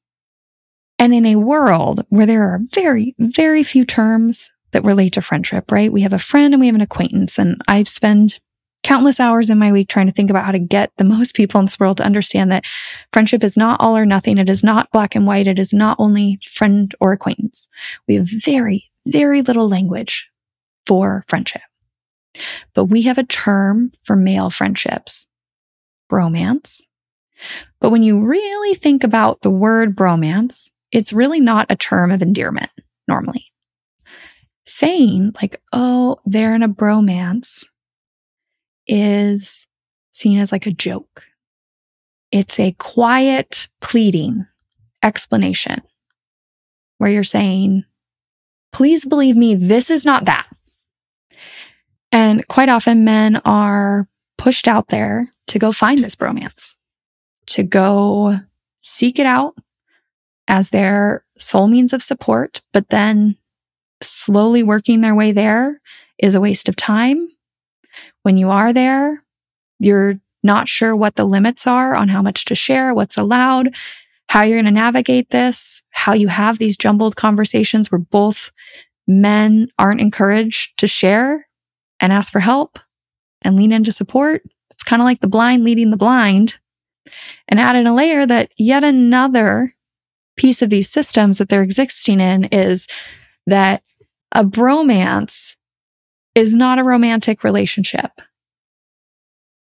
And in a world where there are very, very few terms that relate to friendship, right? We have a friend and we have an acquaintance. And I spend countless hours in my week trying to think about how to get the most people in this world to understand that friendship is not all or nothing. It is not black and white. It is not only friend or acquaintance. We have very, very little language for friendship. But we have a term for male friendships, bromance. But when you really think about the word bromance, it's really not a term of endearment normally. Saying like, oh, they're in a bromance is seen as like a joke. It's a quiet pleading explanation where you're saying, please believe me, this is not that. And quite often men are pushed out there to go find this bromance, to go seek it out as their sole means of support, but then slowly working their way there is a waste of time. When you are there, you're not sure what the limits are on how much to share, what's allowed, how you're going to navigate this, how you have these jumbled conversations where both men aren't encouraged to share and ask for help and lean into support. Kind of like the blind leading the blind and add in a layer that yet another piece of these systems that they're existing in is that a bromance is not a romantic relationship,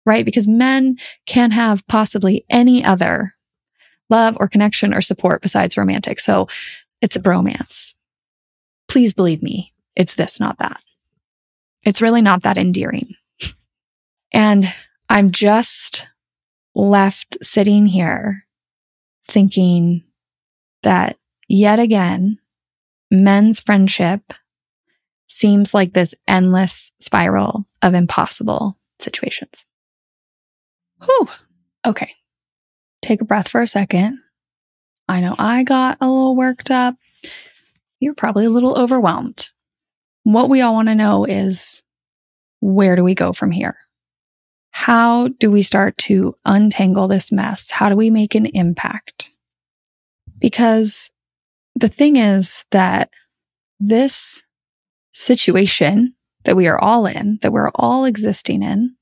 right? Because men can't have possibly any other love or connection or support besides romantic. So it's a bromance. Please believe me. It's this, not that. It's really not that endearing. And I'm just left sitting here thinking that yet again, men's friendship seems like this endless spiral of impossible situations. Whew. Okay. Take a breath for a second. I know I got a little worked up. You're probably a little overwhelmed what we all want to know is where do we go from here? How do we start to untangle this mess? How do we make an impact? Because the thing is that this situation that we are all in, that we're all existing in,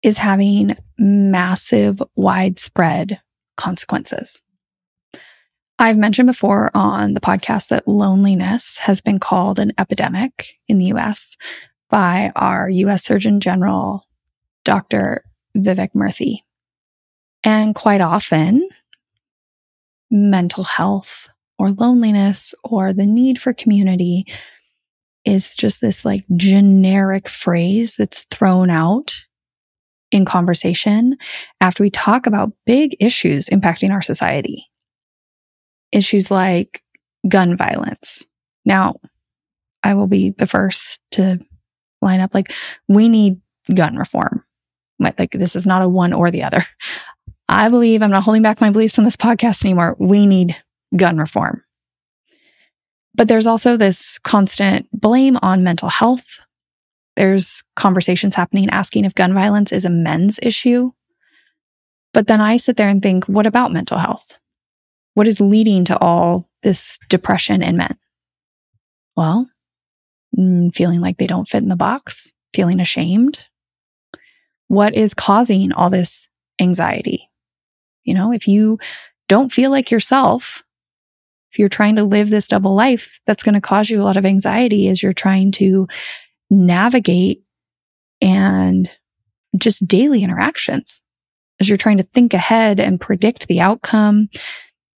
is having massive, widespread consequences. I've mentioned before on the podcast that loneliness has been called an epidemic in the US by our US Surgeon General, Dr. Vivek Murthy. And quite often, mental health or loneliness or the need for community is just this like generic phrase that's thrown out in conversation after we talk about big issues impacting our society. Issues like gun violence. Now, I will be the first to line up like, we need gun reform. Like, this is not a one or the other. I believe I'm not holding back my beliefs on this podcast anymore. We need gun reform. But there's also this constant blame on mental health. There's conversations happening asking if gun violence is a men's issue. But then I sit there and think, what about mental health? What is leading to all this depression in men? Well, mm, feeling like they don't fit in the box, feeling ashamed. What is causing all this anxiety? You know, if you don't feel like yourself, if you're trying to live this double life, that's going to cause you a lot of anxiety as you're trying to navigate and just daily interactions as you're trying to think ahead and predict the outcome,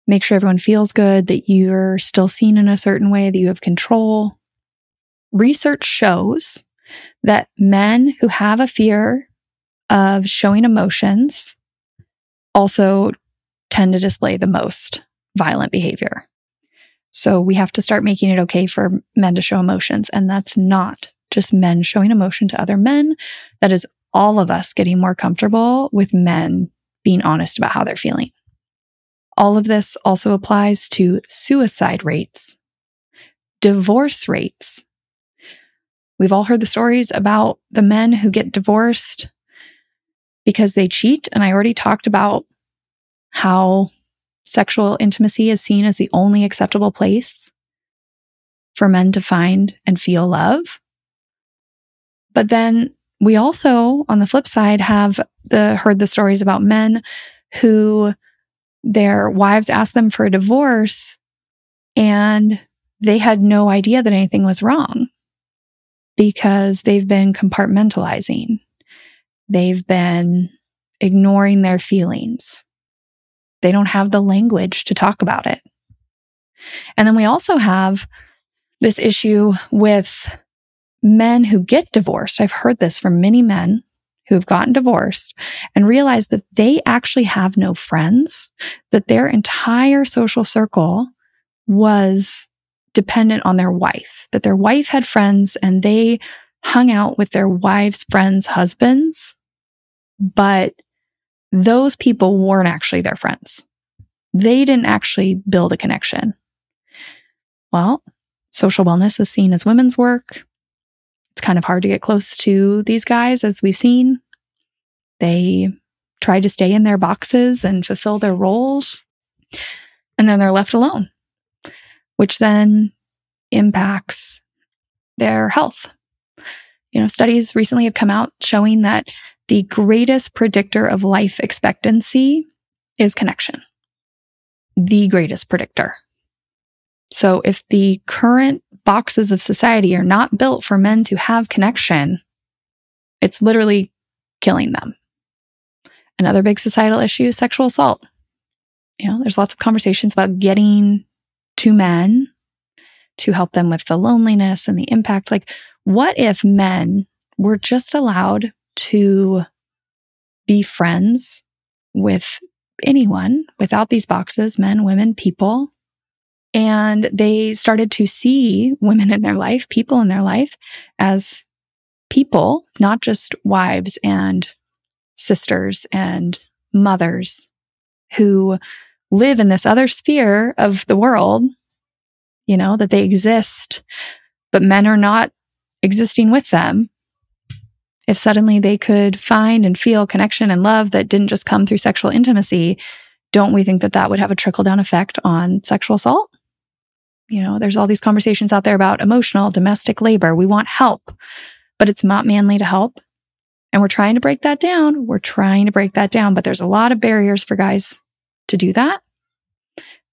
make sure everyone feels good, that you're still seen in a certain way, that you have control. Research shows that men who have a fear of showing emotions also tend to display the most violent behavior. So we have to start making it okay for men to show emotions. And that's not just men showing emotion to other men. That is all of us getting more comfortable with men being honest about how they're feeling. All of this also applies to suicide rates, divorce rates. We've all heard the stories about the men who get divorced because they cheat. And I already talked about how sexual intimacy is seen as the only acceptable place for men to find and feel love. But then we also, on the flip side, have the heard the stories about men who their wives asked them for a divorce and they had no idea that anything was wrong because they've been compartmentalizing. They've been ignoring their feelings. They don't have the language to talk about it. And then we also have this issue with men who get divorced. I've heard this from many men who have gotten divorced and realized that they actually have no friends, that their entire social circle was dependent on their wife, that their wife had friends and they hung out with their wives' friends' husbands, but those people weren't actually their friends. They didn't actually build a connection. Well, social wellness is seen as women's work. It's kind of hard to get close to these guys, as we've seen. They try to stay in their boxes and fulfill their roles. And then they're left alone, which then impacts their health. You know, studies recently have come out showing that the greatest predictor of life expectancy is connection. The greatest predictor. So if the current boxes of society are not built for men to have connection, it's literally killing them. Another big societal issue is sexual assault. You know, there's lots of conversations about getting to men to help them with the loneliness and the impact. Like, what if men were just allowed to be friends with anyone without these boxes, men, women, people. And they started to see women in their life, people in their life as people, not just wives and sisters and mothers who live in this other sphere of the world, you know, that they exist, but men are not existing with them if suddenly they could find and feel connection and love that didn't just come through sexual intimacy, don't we think that that would have a trickle down effect on sexual assault? You know, there's all these conversations out there about emotional domestic labor. We want help, but it's not manly to help. And we're trying to break that down. We're trying to break that down, but there's a lot of barriers for guys to do that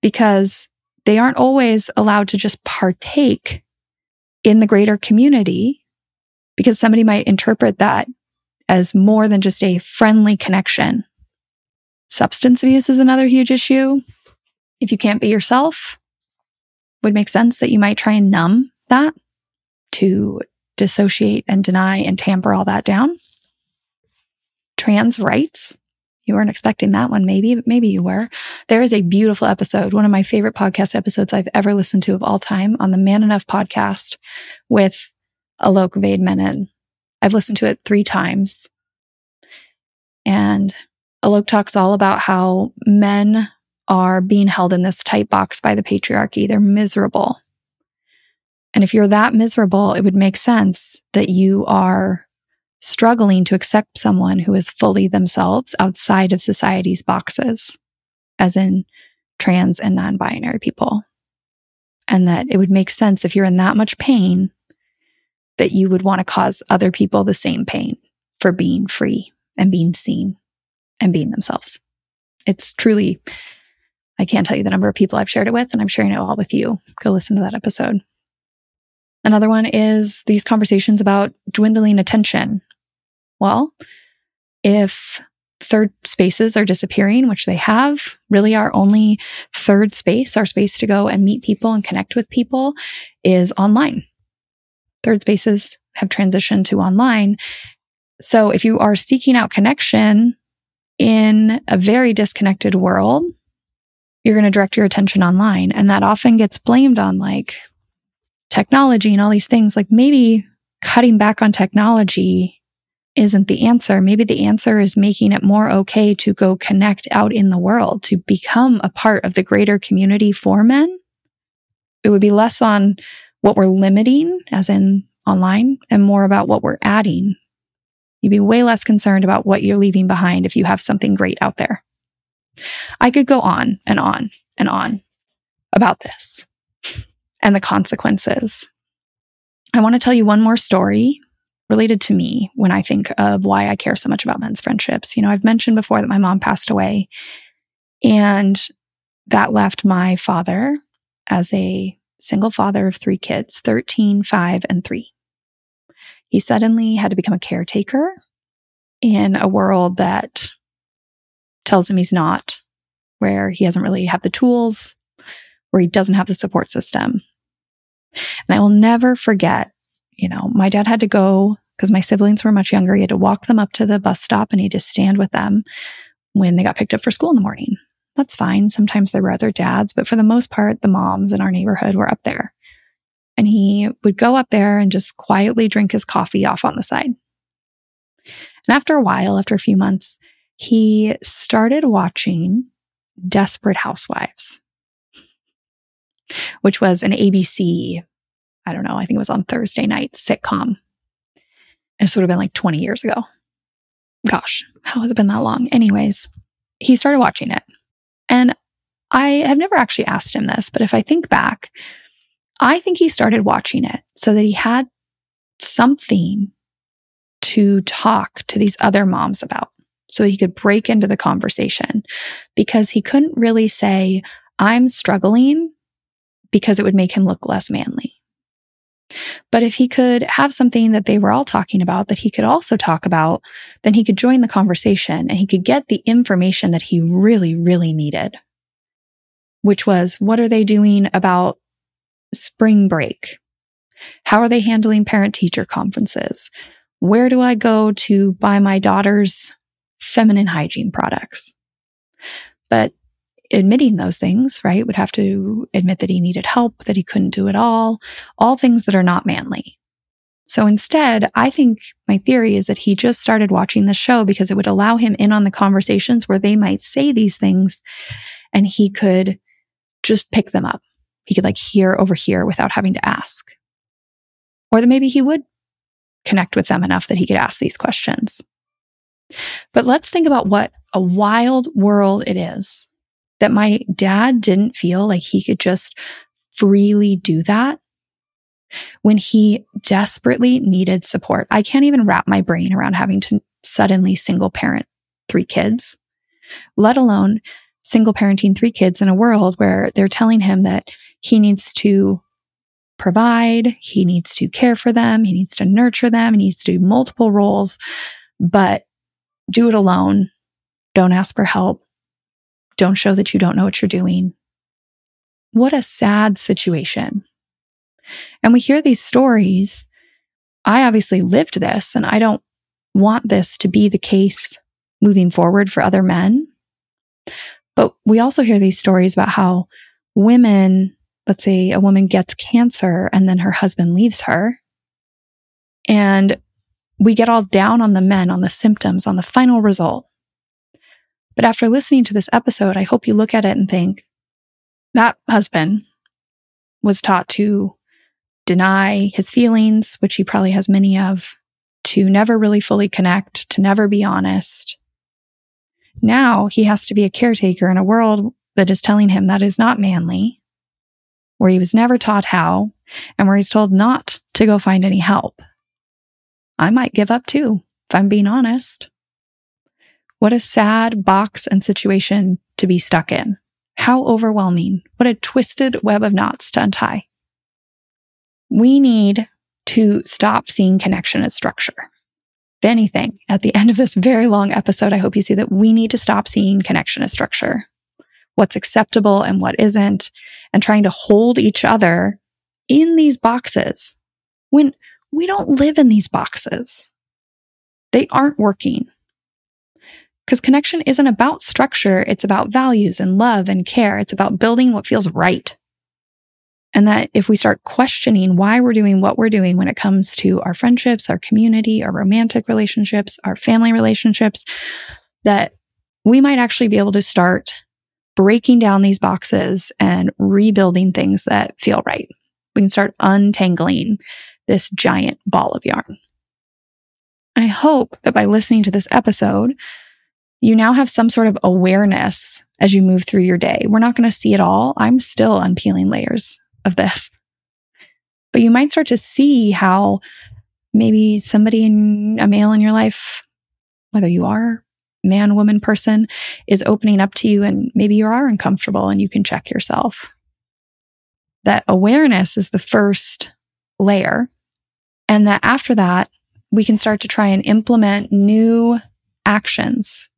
because they aren't always allowed to just partake in the greater community because somebody might interpret that as more than just a friendly connection. Substance abuse is another huge issue. If you can't be yourself, would make sense that you might try and numb that. to dissociate and deny and tamper all that down. Trans rights. You weren't expecting that one, maybe, but maybe you were. There is a beautiful episode, one of my favorite podcast episodes I've ever listened to of all time on the Man Enough podcast with Alok Vaid-Menon. I've listened to it three times. And Alok talks all about how men are being held in this tight box by the patriarchy. They're miserable. And if you're that miserable, it would make sense that you are struggling to accept someone who is fully themselves outside of society's boxes, as in trans and non binary people. And that it would make sense if you're in that much pain that you would want to cause other people the same pain for being free and being seen and being themselves. It's truly, I can't tell you the number of people I've shared it with, and I'm sharing it all with you. Go listen to that episode. Another one is these conversations about dwindling attention. Well, if third spaces are disappearing, which they have, really our only third space, our space to go and meet people and connect with people is online. Third spaces have transitioned to online. So if you are seeking out connection in a very disconnected world, you're going to direct your attention online. And that often gets blamed on like technology and all these things. Like maybe cutting back on technology isn't the answer. Maybe the answer is making it more okay to go connect out in the world, to become a part of the greater community for men. It would be less on what we're limiting, as in online, and more about what we're adding. You'd be way less concerned about what you're leaving behind if you have something great out there. I could go on and on and on about this and the consequences. I want to tell you one more story related to me when I think of why I care so much about men's friendships. You know, I've mentioned before that my mom passed away and that left my father as a single father of three kids, 13, five, and three. He suddenly had to become a caretaker in a world that tells him he's not, where he doesn't really have the tools, where he doesn't have the support system. And I will never forget, you know, my dad had to go because my siblings were much younger. He had to walk them up to the bus stop and he had to stand with them when they got picked up for school in the morning. That's fine. Sometimes there were other dads, but for the most part, the moms in our neighborhood were up there. And he would go up there and just quietly drink his coffee off on the side. And after a while, after a few months, he started watching Desperate Housewives, which was an ABC, I don't know, I think it was on Thursday night sitcom. It would have been like 20 years ago. Gosh, how has it been that long? Anyways, he started watching it. And I have never actually asked him this, but if I think back, I think he started watching it so that he had something to talk to these other moms about so he could break into the conversation because he couldn't really say, I'm struggling because it would make him look less manly. But if he could have something that they were all talking about that he could also talk about, then he could join the conversation and he could get the information that he really, really needed, which was what are they doing about spring break? How are they handling parent teacher conferences? Where do I go to buy my daughter's feminine hygiene products? But admitting those things, right, would have to admit that he needed help, that he couldn't do it all, all things that are not manly. So instead, I think my theory is that he just started watching the show because it would allow him in on the conversations where they might say these things and he could just pick them up. He could like hear over here without having to ask. Or that maybe he would connect with them enough that he could ask these questions. But let's think about what a wild world it is that my dad didn't feel like he could just freely do that when he desperately needed support. I can't even wrap my brain around having to suddenly single parent three kids, let alone single parenting three kids in a world where they're telling him that he needs to provide, he needs to care for them, he needs to nurture them, he needs to do multiple roles, but do it alone. Don't ask for help. Don't show that you don't know what you're doing. What a sad situation. And we hear these stories. I obviously lived this and I don't want this to be the case moving forward for other men. But we also hear these stories about how women, let's say a woman gets cancer and then her husband leaves her. And we get all down on the men, on the symptoms, on the final result. But after listening to this episode, I hope you look at it and think that husband was taught to deny his feelings, which he probably has many of, to never really fully connect, to never be honest. Now he has to be a caretaker in a world that is telling him that is not manly, where he was never taught how, and where he's told not to go find any help. I might give up too, if I'm being honest. What a sad box and situation to be stuck in. How overwhelming. What a twisted web of knots to untie. We need to stop seeing connection as structure. If anything, at the end of this very long episode, I hope you see that we need to stop seeing connection as structure, what's acceptable and what isn't, and trying to hold each other in these boxes when we don't live in these boxes. They aren't working. Because connection isn't about structure. It's about values and love and care. It's about building what feels right. And that if we start questioning why we're doing what we're doing when it comes to our friendships, our community, our romantic relationships, our family relationships, that we might actually be able to start breaking down these boxes and rebuilding things that feel right. We can start untangling this giant ball of yarn. I hope that by listening to this episode, you now have some sort of awareness as you move through your day. We're not going to see it all. I'm still unpeeling layers of this. But you might start to see how maybe somebody in a male in your life, whether you are man, woman, person, is opening up to you and maybe you are uncomfortable and you can check yourself. That awareness is the first layer. And that after that, we can start to try and implement new actions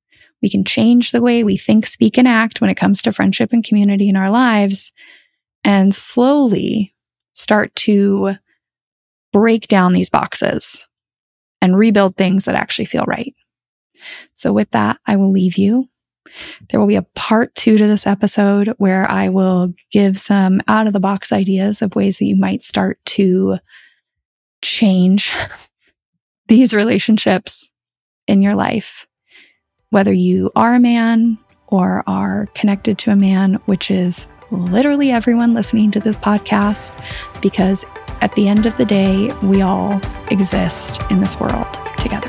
we can change the way we think, speak, and act when it comes to friendship and community in our lives and slowly start to break down these boxes and rebuild things that actually feel right. So with that, I will leave you. There will be a part two to this episode where I will give some out of the box ideas of ways that you might start to change these relationships in your life whether you are a man or are connected to a man, which is literally everyone listening to this podcast, because at the end of the day, we all exist in this world together.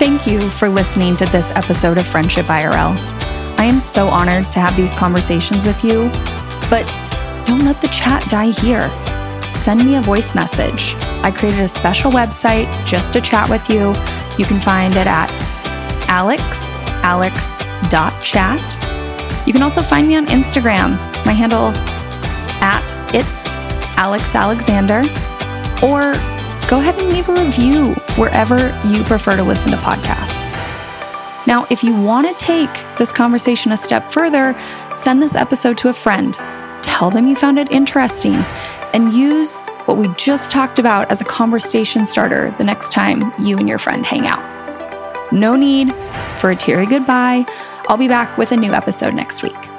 Thank you for listening to this episode of Friendship IRL. I am so honored to have these conversations with you, but don't let the chat die here. Send me a voice message. I created a special website just to chat with you you can find it at alexalex.chat. You can also find me on Instagram. My handle at it's Alex Alexander. Or go ahead and leave a review wherever you prefer to listen to podcasts. Now, if you want to take this conversation a step further, send this episode to a friend. Tell them you found it interesting and use what we just talked about as a conversation starter the next time you and your friend hang out. No need for a teary goodbye. I'll be back with a new episode next week.